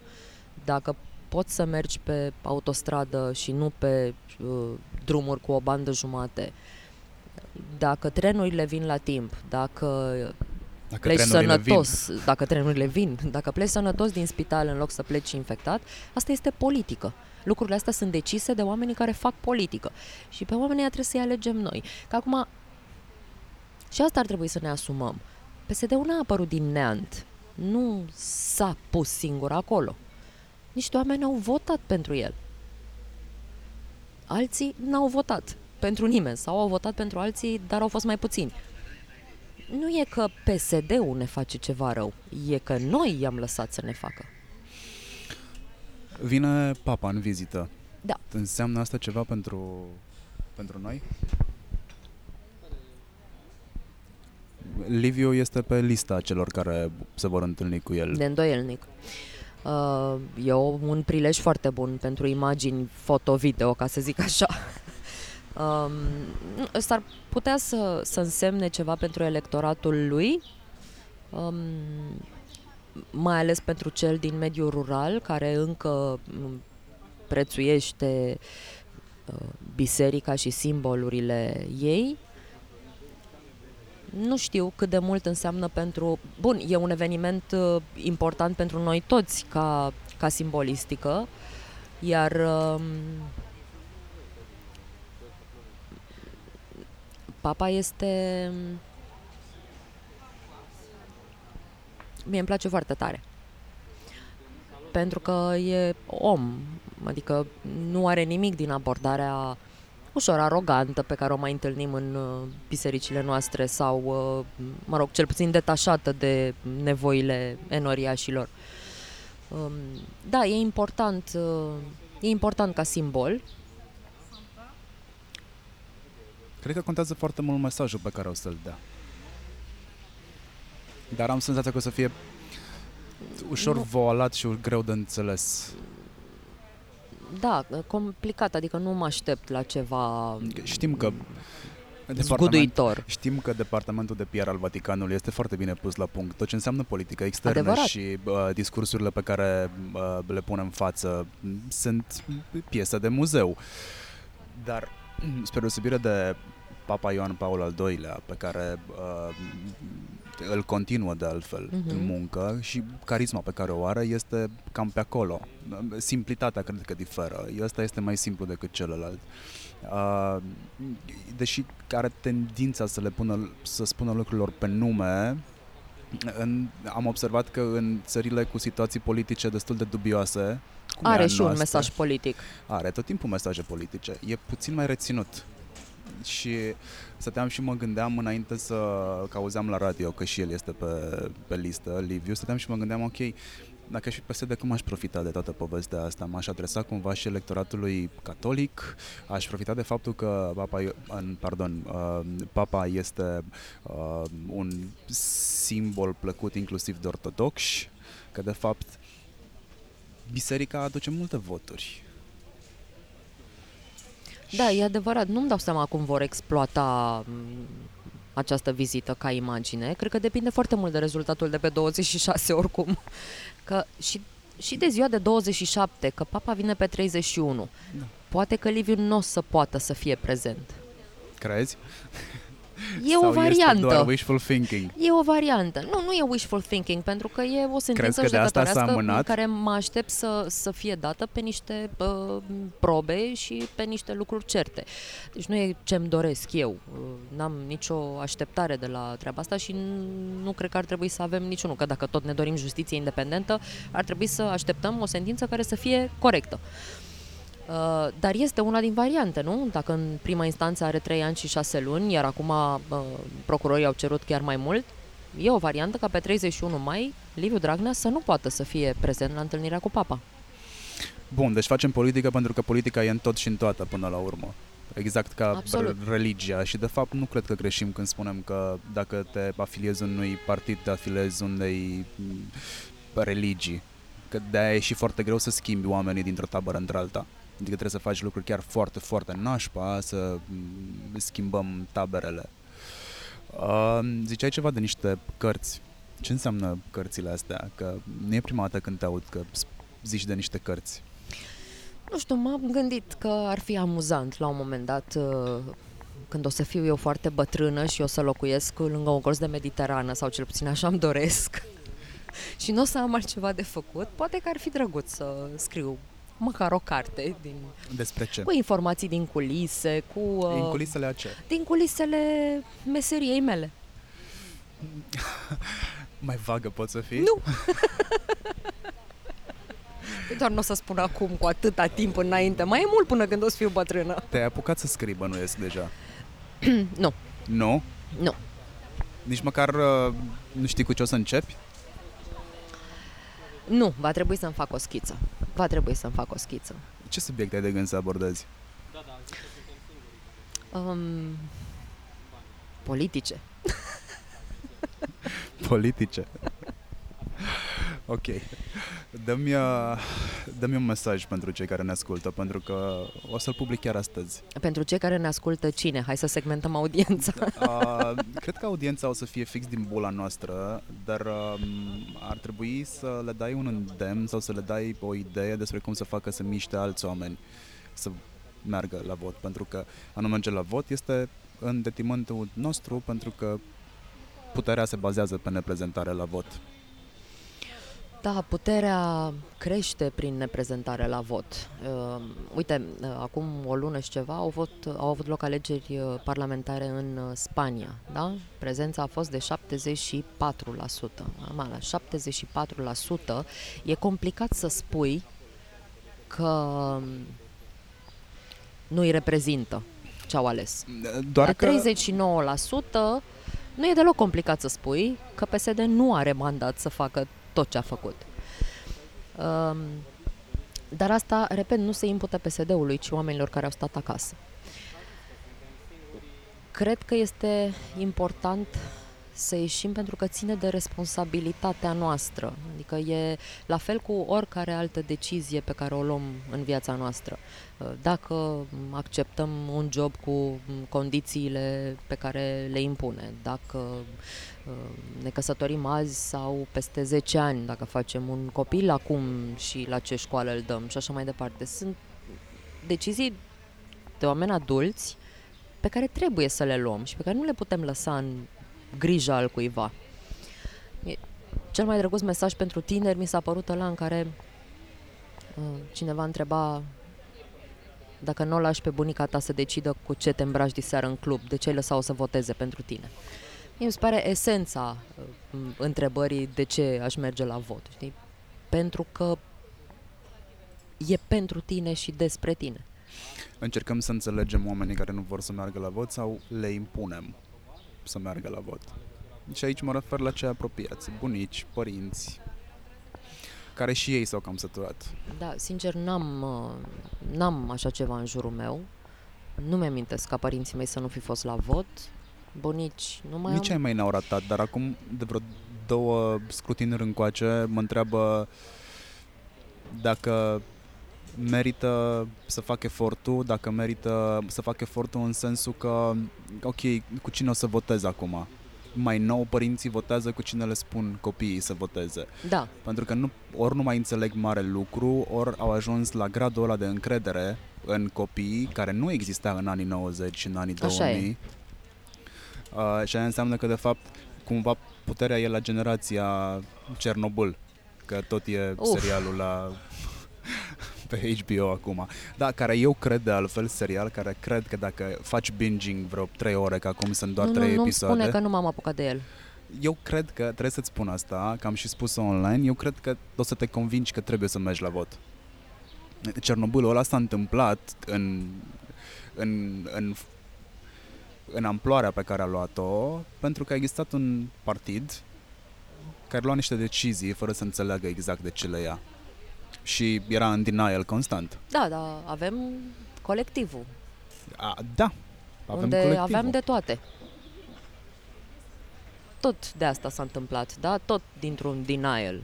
dacă poți să mergi pe autostradă și nu pe uh, drumuri cu o bandă jumate, dacă trenurile vin la timp, dacă Dacă pleci sănătos, vin. dacă trenurile vin, dacă pleci sănătos din spital în loc să pleci infectat, asta este politică. Lucrurile astea sunt decise de oamenii care fac politică. Și pe oamenii trebuie să-i alegem noi. Că acum, și asta ar trebui să ne asumăm. PSD-ul n-a apărut din neant. Nu s-a pus singur acolo. Niște oameni au votat pentru el. Alții n-au votat pentru nimeni sau au votat pentru alții, dar au fost mai puțini nu e că PSD-ul ne face ceva rău, e că noi i-am lăsat să ne facă. Vine papa în vizită. Da. Înseamnă asta ceva pentru, pentru noi? Liviu este pe lista celor care se vor întâlni cu el. De îndoielnic. Uh, e un prilej foarte bun pentru imagini foto-video, ca să zic așa. Um, s-ar putea să, să însemne ceva pentru electoratul lui, um, mai ales pentru cel din mediul rural, care încă prețuiește uh, biserica și simbolurile ei. Nu știu cât de mult înseamnă pentru... Bun, e un eveniment uh, important pentru noi toți ca, ca simbolistică, iar uh, Papa este... Mie îmi place foarte tare. Pentru că e om, adică nu are nimic din abordarea ușor arogantă pe care o mai întâlnim în uh, bisericile noastre sau, uh, mă rog, cel puțin detașată de nevoile enoriașilor. Um, da, e important, uh, e important ca simbol, Cred că contează foarte mult mesajul pe care o să-l dea. Dar am senzația că o să fie ușor nu. voalat și greu de înțeles. Da, complicat, adică nu mă aștept la ceva Știm că zguduitor. Știm că departamentul de PR al Vaticanului este foarte bine pus la punct. Tot ce înseamnă politică externă Adevărat. și uh, discursurile pe care uh, le punem în față sunt piese de muzeu. Dar, spre deosebire de Papa Ioan Paul al II-lea, pe care uh, îl continuă de altfel uh-huh. în muncă și carisma pe care o are este cam pe acolo. Simplitatea cred că diferă. Ăsta este mai simplu decât celălalt. Uh, deși are tendința să le pună, să spună lucrurilor pe nume, în, am observat că în țările cu situații politice destul de dubioase, cum are și noastră, un mesaj politic. Are tot timpul mesaje politice. E puțin mai reținut. Și stăteam și mă gândeam înainte să, că auzeam la radio că și el este pe, pe listă, Liviu, stăteam și mă gândeam, ok, dacă aș fi PSD, cum aș profita de toată povestea asta? M-aș adresa cumva și electoratului catolic, aș profita de faptul că papa, pardon, uh, papa este uh, un simbol plăcut inclusiv de ortodoxi, că de fapt biserica aduce multe voturi. Da, e adevărat. Nu-mi dau seama cum vor exploata această vizită ca imagine. Cred că depinde foarte mult de rezultatul de pe 26 oricum. Că și, și de ziua de 27, că papa vine pe 31. Da. Poate că Liviu nu o să poată să fie prezent. Crezi? E Sau o variantă. Este doar wishful thinking? E o variantă. Nu, nu e wishful thinking, pentru că e o sentință judecătorească în care mă aștept să, să fie dată pe niște uh, probe și pe niște lucruri certe. Deci nu e ce-mi doresc eu. N-am nicio așteptare de la treaba asta și nu cred că ar trebui să avem niciunul, că dacă tot ne dorim justiție independentă, ar trebui să așteptăm o sentință care să fie corectă. Uh, dar este una din variante, nu? Dacă în prima instanță are 3 ani și 6 luni, iar acum uh, procurorii au cerut chiar mai mult, e o variantă ca pe 31 mai Liviu Dragnea să nu poată să fie prezent la întâlnirea cu papa. Bun, deci facem politică pentru că politica e în tot și în toată până la urmă. Exact ca Absolut. religia și de fapt nu cred că greșim când spunem că dacă te afiliezi unui partid, te afiliezi unei mm, religii. Că de-aia e și foarte greu să schimbi oamenii dintr-o tabără într-alta. Adică trebuie să faci lucruri chiar foarte, foarte nașpa, să mm, schimbăm taberele. Uh, ziceai ceva de niște cărți. Ce înseamnă cărțile astea? Că nu e prima dată când te aud că zici de niște cărți. Nu știu, m-am gândit că ar fi amuzant la un moment dat uh, când o să fiu eu foarte bătrână și o să locuiesc lângă un colț de Mediterană sau cel puțin așa îmi doresc și nu o să am altceva de făcut, poate că ar fi drăguț să scriu măcar o carte din, Despre ce? cu informații din culise, cu... Uh, din culisele a ce? Din culisele meseriei mele. Mai vagă pot să fii? Nu! Doar nu o să spun acum cu atâta timp înainte. Mai e mult până când o să fiu bătrână. Te-ai apucat să scrii, bănuiesc, deja? nu. Nu? Nu. Nici măcar uh, nu știi cu ce o să începi? Nu, va trebui să-mi fac o schiță. Va trebui să-mi fac o schiță. Ce subiecte ai de gând să abordezi? Um, politice. politice. Ok. Dă-mi, uh, dă-mi un mesaj pentru cei care ne ascultă, pentru că o să-l public chiar astăzi. Pentru cei care ne ascultă cine? Hai să segmentăm audiența. Uh, cred că audiența o să fie fix din bula noastră, dar uh, ar trebui să le dai un îndemn sau să le dai o idee despre cum să facă să miște alți oameni să meargă la vot, pentru că a nu merge la vot este în detrimentul nostru, pentru că puterea se bazează pe neprezentare la vot. Da, puterea crește prin neprezentare la vot. Uh, uite, uh, acum o lună și ceva au, avut, au avut loc alegeri uh, parlamentare în uh, Spania, da? Prezența a fost de 74%. Am la 74% e complicat să spui că um, nu îi reprezintă ce au ales. Doar că... 39% nu e deloc complicat să spui că PSD nu are mandat să facă tot ce a făcut. Um, dar asta, repet, nu se impută PSD-ului, ci oamenilor care au stat acasă. Cred că este important să ieșim pentru că ține de responsabilitatea noastră. Adică e la fel cu oricare altă decizie pe care o luăm în viața noastră. Dacă acceptăm un job cu condițiile pe care le impune, dacă uh, ne căsătorim azi sau peste 10 ani, dacă facem un copil acum și la ce școală îl dăm și așa mai departe. Sunt decizii de oameni adulți pe care trebuie să le luăm și pe care nu le putem lăsa în grija al cuiva. Cel mai drăguț mesaj pentru tineri mi s-a părut ăla în care uh, cineva întreba dacă nu o lași pe bunica ta să decidă cu ce te îmbraci diseară în club, de ce ai lăsat-o să voteze pentru tine. Mie mi se pare esența uh, întrebării de ce aș merge la vot, știi? Pentru că e pentru tine și despre tine. Încercăm să înțelegem oamenii care nu vor să meargă la vot sau le impunem să meargă la vot. Și aici mă refer la cei apropiați, bunici, părinți, care și ei s-au cam săturat. Da, sincer, n-am, uh, n-am așa ceva în jurul meu. Nu mi-amintesc ca părinții mei să nu fi fost la vot. Bunici, nu mai Nici am... ai mei n-au ratat, dar acum de vreo două scrutinuri încoace mă întreabă dacă merită să fac efortul, dacă merită să fac efortul în sensul că, ok, cu cine o să votez acum? Mai nou părinții votează cu cine le spun copiii să voteze. Da, Pentru că nu, ori nu mai înțeleg mare lucru, ori au ajuns la gradul ăla de încredere în copii care nu exista în anii 90 și în anii Așa 2000. Uh, și aia înseamnă că, de fapt, cumva puterea e la generația Cernobâl, că tot e Uf. serialul la pe HBO acum. Da, care eu cred de altfel serial, care cred că dacă faci binging vreo 3 ore, că acum sunt doar nu, 3 nu, nu episoade. spune că nu m-am apucat de el. Eu cred că, trebuie să-ți spun asta, că am și spus-o online, eu cred că o să te convingi că trebuie să mergi la vot. Cernobâlul ăla s-a întâmplat în, în, în, în amploarea pe care a luat-o, pentru că a existat un partid care lua niște decizii fără să înțeleagă exact de ce le ia. Și era în denial constant. Da, dar avem colectivul, A, da, avem unde colectivul. aveam de toate. Tot de asta s-a întâmplat, da? Tot dintr-un denial.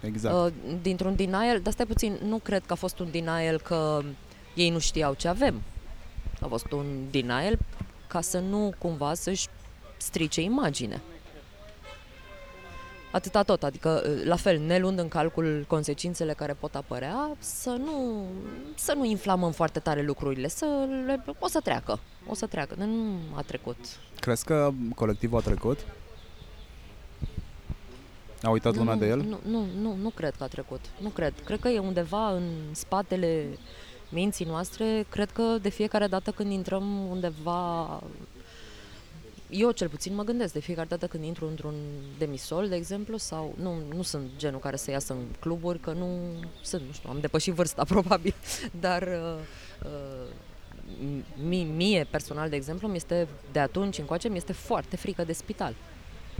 Exact. Uh, dintr-un denial, dar stai puțin, nu cred că a fost un denial că ei nu știau ce avem. A fost un denial ca să nu cumva să-și strice imagine. Atâta tot, adică uh, la fel, ne luând în calcul consecințele care pot apărea, să nu, să nu inflamăm foarte tare lucrurile, să le, o să treacă, o să treacă, dar nu a trecut. Crezi că colectivul a trecut? A uitat lumea nu, de el? Nu, nu, nu, nu cred că a trecut. Nu cred. Cred că e undeva în spatele minții noastre. Cred că de fiecare dată când intrăm undeva... Eu cel puțin mă gândesc de fiecare dată când intru într-un demisol, de exemplu, sau nu, nu sunt genul care să iasă în cluburi, că nu sunt, nu știu, am depășit vârsta probabil, dar uh, uh, mie, mie personal, de exemplu, mi este de atunci încoace, mi este foarte frică de spital.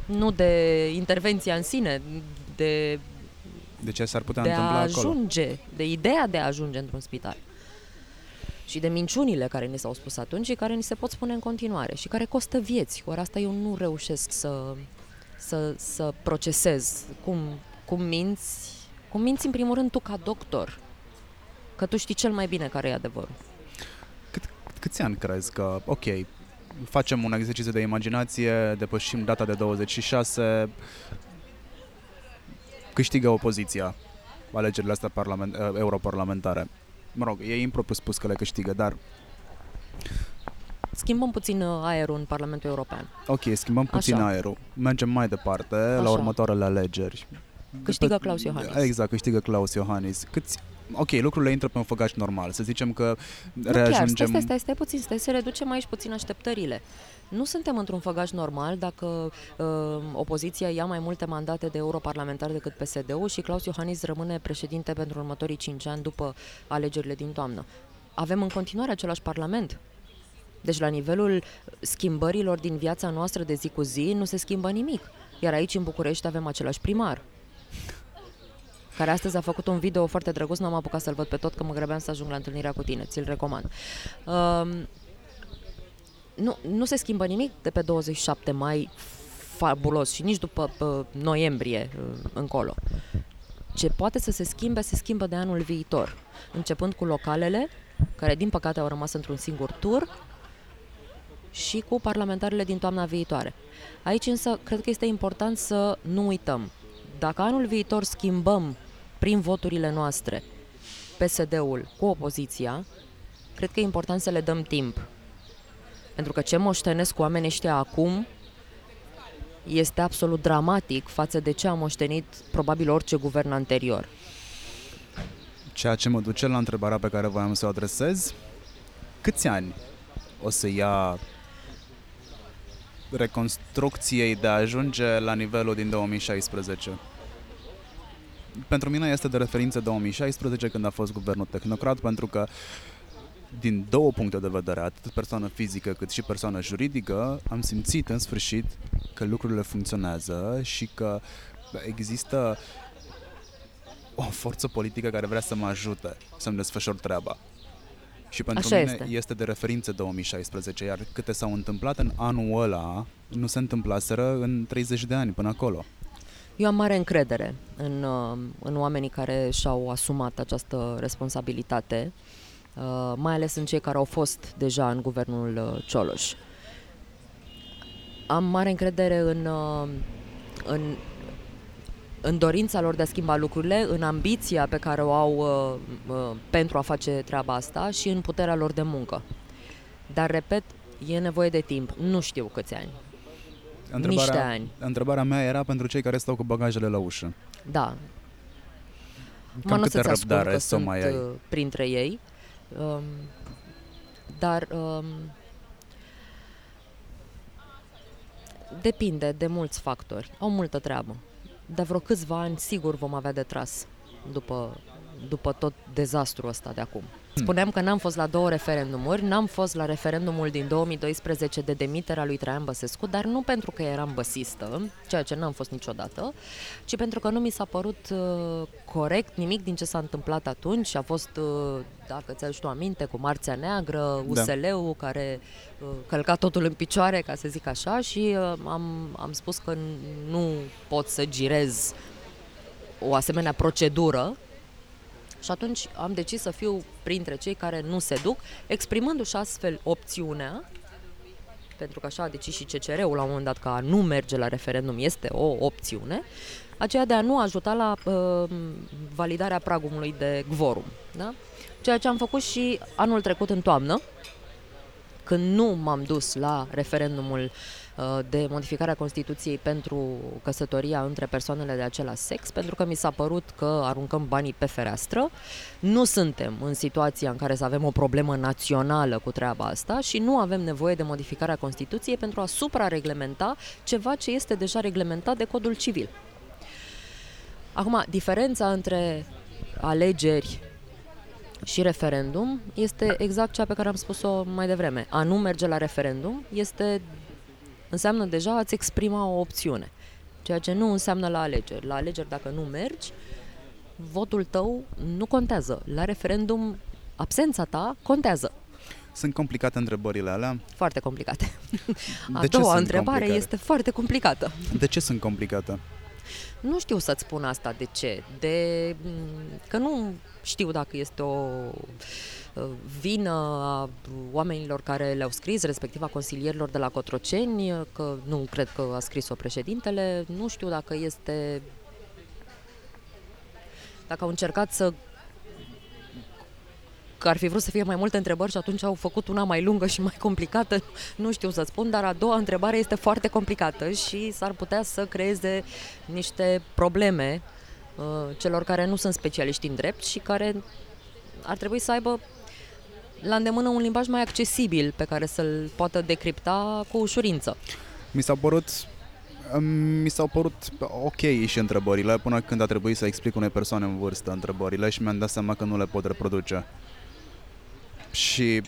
Nu de intervenția în sine, de, De ce s-ar putea de întâmpla a acolo? ajunge, de ideea de a ajunge într-un spital. Și de minciunile care ni s-au spus atunci și care ni se pot spune în continuare și care costă vieți. Ori asta eu nu reușesc să, să, să procesez. Cum, cum minți, cum minți în primul rând tu ca doctor. Că tu știi cel mai bine care e adevărul. Câți ani crezi că, ok, facem un exercițiu de imaginație, depășim data de 26, câștigă opoziția alegerile astea parlament, uh, europarlamentare. Mă rog, e impropriu spus că le câștigă, dar Schimbăm puțin uh, aerul în Parlamentul European. ok, schimbăm puțin Așa. aerul. Mergem mai departe la Așa. următoarele alegeri. Câștigă După- Klaus Iohannis. Exact, câștigă Klaus Iohannis. Câți Ok, lucrurile intră pe un făgaș normal. Să zicem că Nu chiar, reajungem... stai, stai, stai, stai puțin, stai să reducem aici puțin așteptările. Nu suntem într-un făgaș normal dacă uh, opoziția ia mai multe mandate de europarlamentar decât PSD-ul și Claus Iohannis rămâne președinte pentru următorii 5 ani după alegerile din toamnă. Avem în continuare același parlament. Deci la nivelul schimbărilor din viața noastră de zi cu zi nu se schimbă nimic. Iar aici în București avem același primar care astăzi a făcut un video foarte drăguț, n-am apucat să-l văd pe tot, că mă grăbeam să ajung la întâlnirea cu tine, ți-l recomand. Um, nu, nu se schimbă nimic de pe 27 mai fabulos și nici după uh, noiembrie uh, încolo. Ce poate să se schimbe, se schimbă de anul viitor, începând cu localele, care din păcate au rămas într-un singur tur, și cu parlamentarele din toamna viitoare. Aici însă cred că este important să nu uităm. Dacă anul viitor schimbăm prin voturile noastre PSD-ul cu opoziția, cred că e important să le dăm timp. Pentru că ce moștenesc cu oamenii ăștia acum este absolut dramatic față de ce a moștenit probabil orice guvern anterior. Ceea ce mă duce la întrebarea pe care voiam să o adresez, câți ani o să ia reconstrucției de a ajunge la nivelul din 2016? Pentru mine este de referință 2016 când a fost guvernul tehnocrat pentru că din două puncte de vedere, atât persoană fizică cât și persoană juridică, am simțit în sfârșit că lucrurile funcționează și că există o forță politică care vrea să mă ajute să-mi desfășor treaba. Și pentru Așa mine este. este de referință 2016, iar câte s-au întâmplat în anul ăla nu se întâmplaseră în 30 de ani până acolo. Eu am mare încredere în, uh, în oamenii care și-au asumat această responsabilitate, uh, mai ales în cei care au fost deja în guvernul uh, Cioloș. Am mare încredere în, uh, în, în dorința lor de a schimba lucrurile, în ambiția pe care o au uh, uh, pentru a face treaba asta și în puterea lor de muncă. Dar, repet, e nevoie de timp. Nu știu câți ani. Niște ani. Întrebarea mea era pentru cei care stau cu bagajele la ușă. Da, Cam mă nu câte să-ți ascund răbdare că să o sunt mai ai? uh, printre ei, um, dar um, depinde de mulți factori. Au multă treabă. De vreo câțiva ani, sigur, vom avea de tras după, după tot dezastrul ăsta de acum. Spuneam că n-am fost la două referendumuri, n-am fost la referendumul din 2012 de demiterea lui Traian Băsescu, dar nu pentru că eram băsistă, ceea ce n-am fost niciodată, ci pentru că nu mi s-a părut uh, corect nimic din ce s-a întâmplat atunci. A fost, uh, dacă ți-aduci tu aminte, cu Marțea Neagră, Da. USL-ul care uh, călca totul în picioare, ca să zic așa, și uh, am, am spus că nu pot să girez o asemenea procedură și atunci am decis să fiu printre cei care nu se duc, exprimându-și astfel opțiunea, pentru că așa a decis și CCR-ul la un moment dat că a nu merge la referendum este o opțiune, aceea de a nu ajuta la uh, validarea pragului de quorum. Da? Ceea ce am făcut și anul trecut în toamnă, când nu m-am dus la referendumul uh, de modificare a Constituției pentru căsătoria între persoanele de același sex, pentru că mi s-a părut că aruncăm banii pe fereastră. Nu suntem în situația în care să avem o problemă națională cu treaba asta și nu avem nevoie de modificarea Constituției pentru a suprareglementa ceva ce este deja reglementat de codul civil. Acum, diferența între alegeri și referendum este exact cea pe care am spus-o mai devreme. A nu merge la referendum este înseamnă deja a-ți exprima o opțiune, ceea ce nu înseamnă la alegeri. La alegeri, dacă nu mergi, votul tău nu contează. La referendum, absența ta contează. Sunt complicate întrebările alea? Foarte complicate. A De ce doua sunt întrebare complicate? este foarte complicată. De ce sunt complicate? Nu știu să-ți spun asta de ce. De că nu știu dacă este o uh, vină a oamenilor care le-au scris, respectiv a consilierilor de la Cotroceni, că nu cred că a scris-o președintele, nu știu dacă este dacă au încercat să că ar fi vrut să fie mai multe întrebări și atunci au făcut una mai lungă și mai complicată, nu știu să spun, dar a doua întrebare este foarte complicată și s-ar putea să creeze niște probleme uh, celor care nu sunt specialiști în drept și care ar trebui să aibă la îndemână un limbaj mai accesibil pe care să-l poată decripta cu ușurință. Mi s-au părut mi s-au părut ok și întrebările până când a trebuit să explic unei persoane în vârstă întrebările și mi-am dat seama că nu le pot reproduce. Și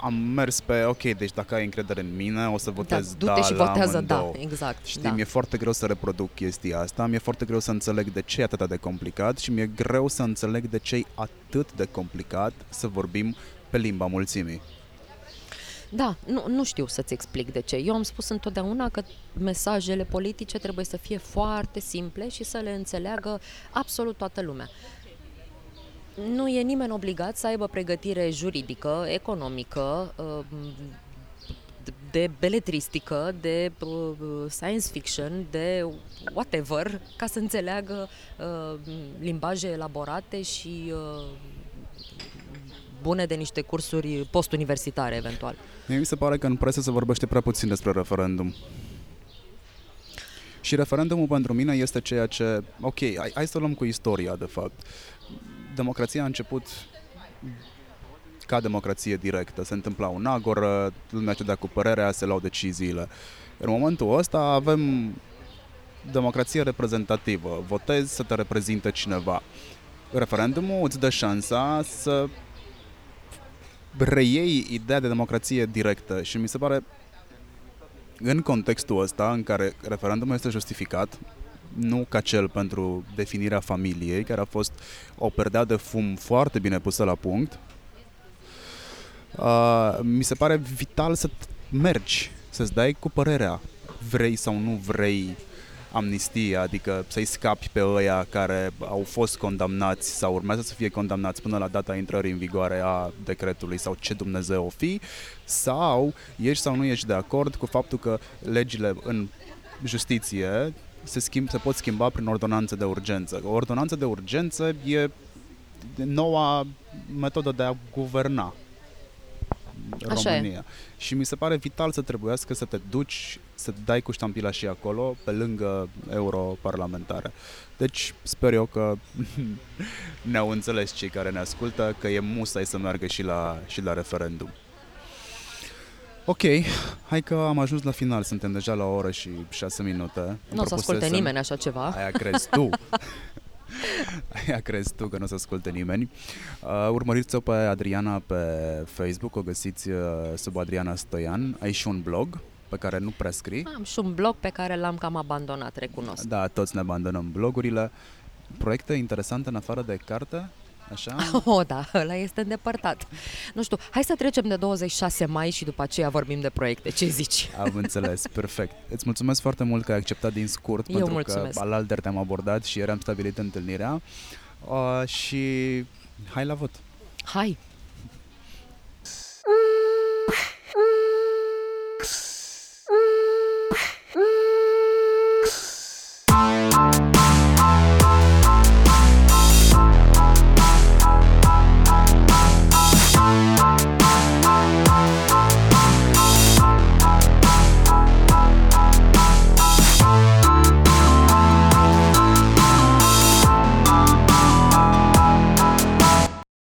am mers pe ok, deci dacă ai încredere în mine, o să votez da, da, du-te și la votează amândouă. da, exact. Știi, da. mi-e foarte greu să reproduc chestia asta, mi-e foarte greu să înțeleg de ce e atât de complicat și mi-e greu să înțeleg de ce e atât de complicat să vorbim pe limba mulțimii. Da, nu, nu știu să-ți explic de ce. Eu am spus întotdeauna că mesajele politice trebuie să fie foarte simple și să le înțeleagă absolut toată lumea. Nu e nimeni obligat să aibă pregătire juridică, economică, uh, de beletristică, de uh, science fiction, de whatever, ca să înțeleagă uh, limbaje elaborate și uh, bune de niște cursuri postuniversitare, eventual. Mie mi se pare că în presă se vorbește prea puțin despre referendum. Și referendumul pentru mine este ceea ce, ok, hai, hai să luăm cu istoria, de fapt. Democrația a început ca democrație directă. Se întâmpla un agoră, lumea cedea cu părerea, se luau deciziile. În momentul ăsta avem democrație reprezentativă. Votezi să te reprezinte cineva. Referendumul îți dă șansa să reiei ideea de democrație directă și mi se pare în contextul ăsta în care referendumul este justificat, nu ca cel pentru definirea familiei, care a fost o perdea de fum foarte bine pusă la punct, uh, mi se pare vital să mergi, să-ți dai cu părerea, vrei sau nu vrei amnistie, adică să-i scapi pe ăia care au fost condamnați sau urmează să fie condamnați până la data intrării în vigoare a decretului sau ce Dumnezeu o fi, sau ești sau nu ești de acord cu faptul că legile în justiție se, schimb, se pot schimba prin ordonanță de urgență. O ordonanță de urgență e noua metodă de a guverna Așa România. E. Și mi se pare vital să trebuiască să te duci, să dai cu ștampila și acolo, pe lângă europarlamentare. Deci sper eu că ne-au înțeles cei care ne ascultă, că e musai să meargă și la, și la referendum. Ok, hai că am ajuns la final, suntem deja la o oră și șase minute. Nu o să asculte nimeni așa ceva. Aia crezi tu. Aia crezi tu că nu o să asculte nimeni. Uh, urmăriți-o pe Adriana pe Facebook, o găsiți uh, sub Adriana Stoian. Ai și un blog pe care nu prea scrii. Am și un blog pe care l-am cam abandonat, recunosc. Da, toți ne abandonăm blogurile. Proiecte interesante în afară de carte? Așa? O, oh, da, ăla este îndepărtat. Nu știu, hai să trecem de 26 mai și după aceea vorbim de proiecte. Ce zici? Am înțeles, perfect. Îți mulțumesc foarte mult că ai acceptat din scurt, Eu pentru mulțumesc. că alalter te-am abordat și eram stabilit întâlnirea. Uh, și hai la vot. Hai! Mm-hmm.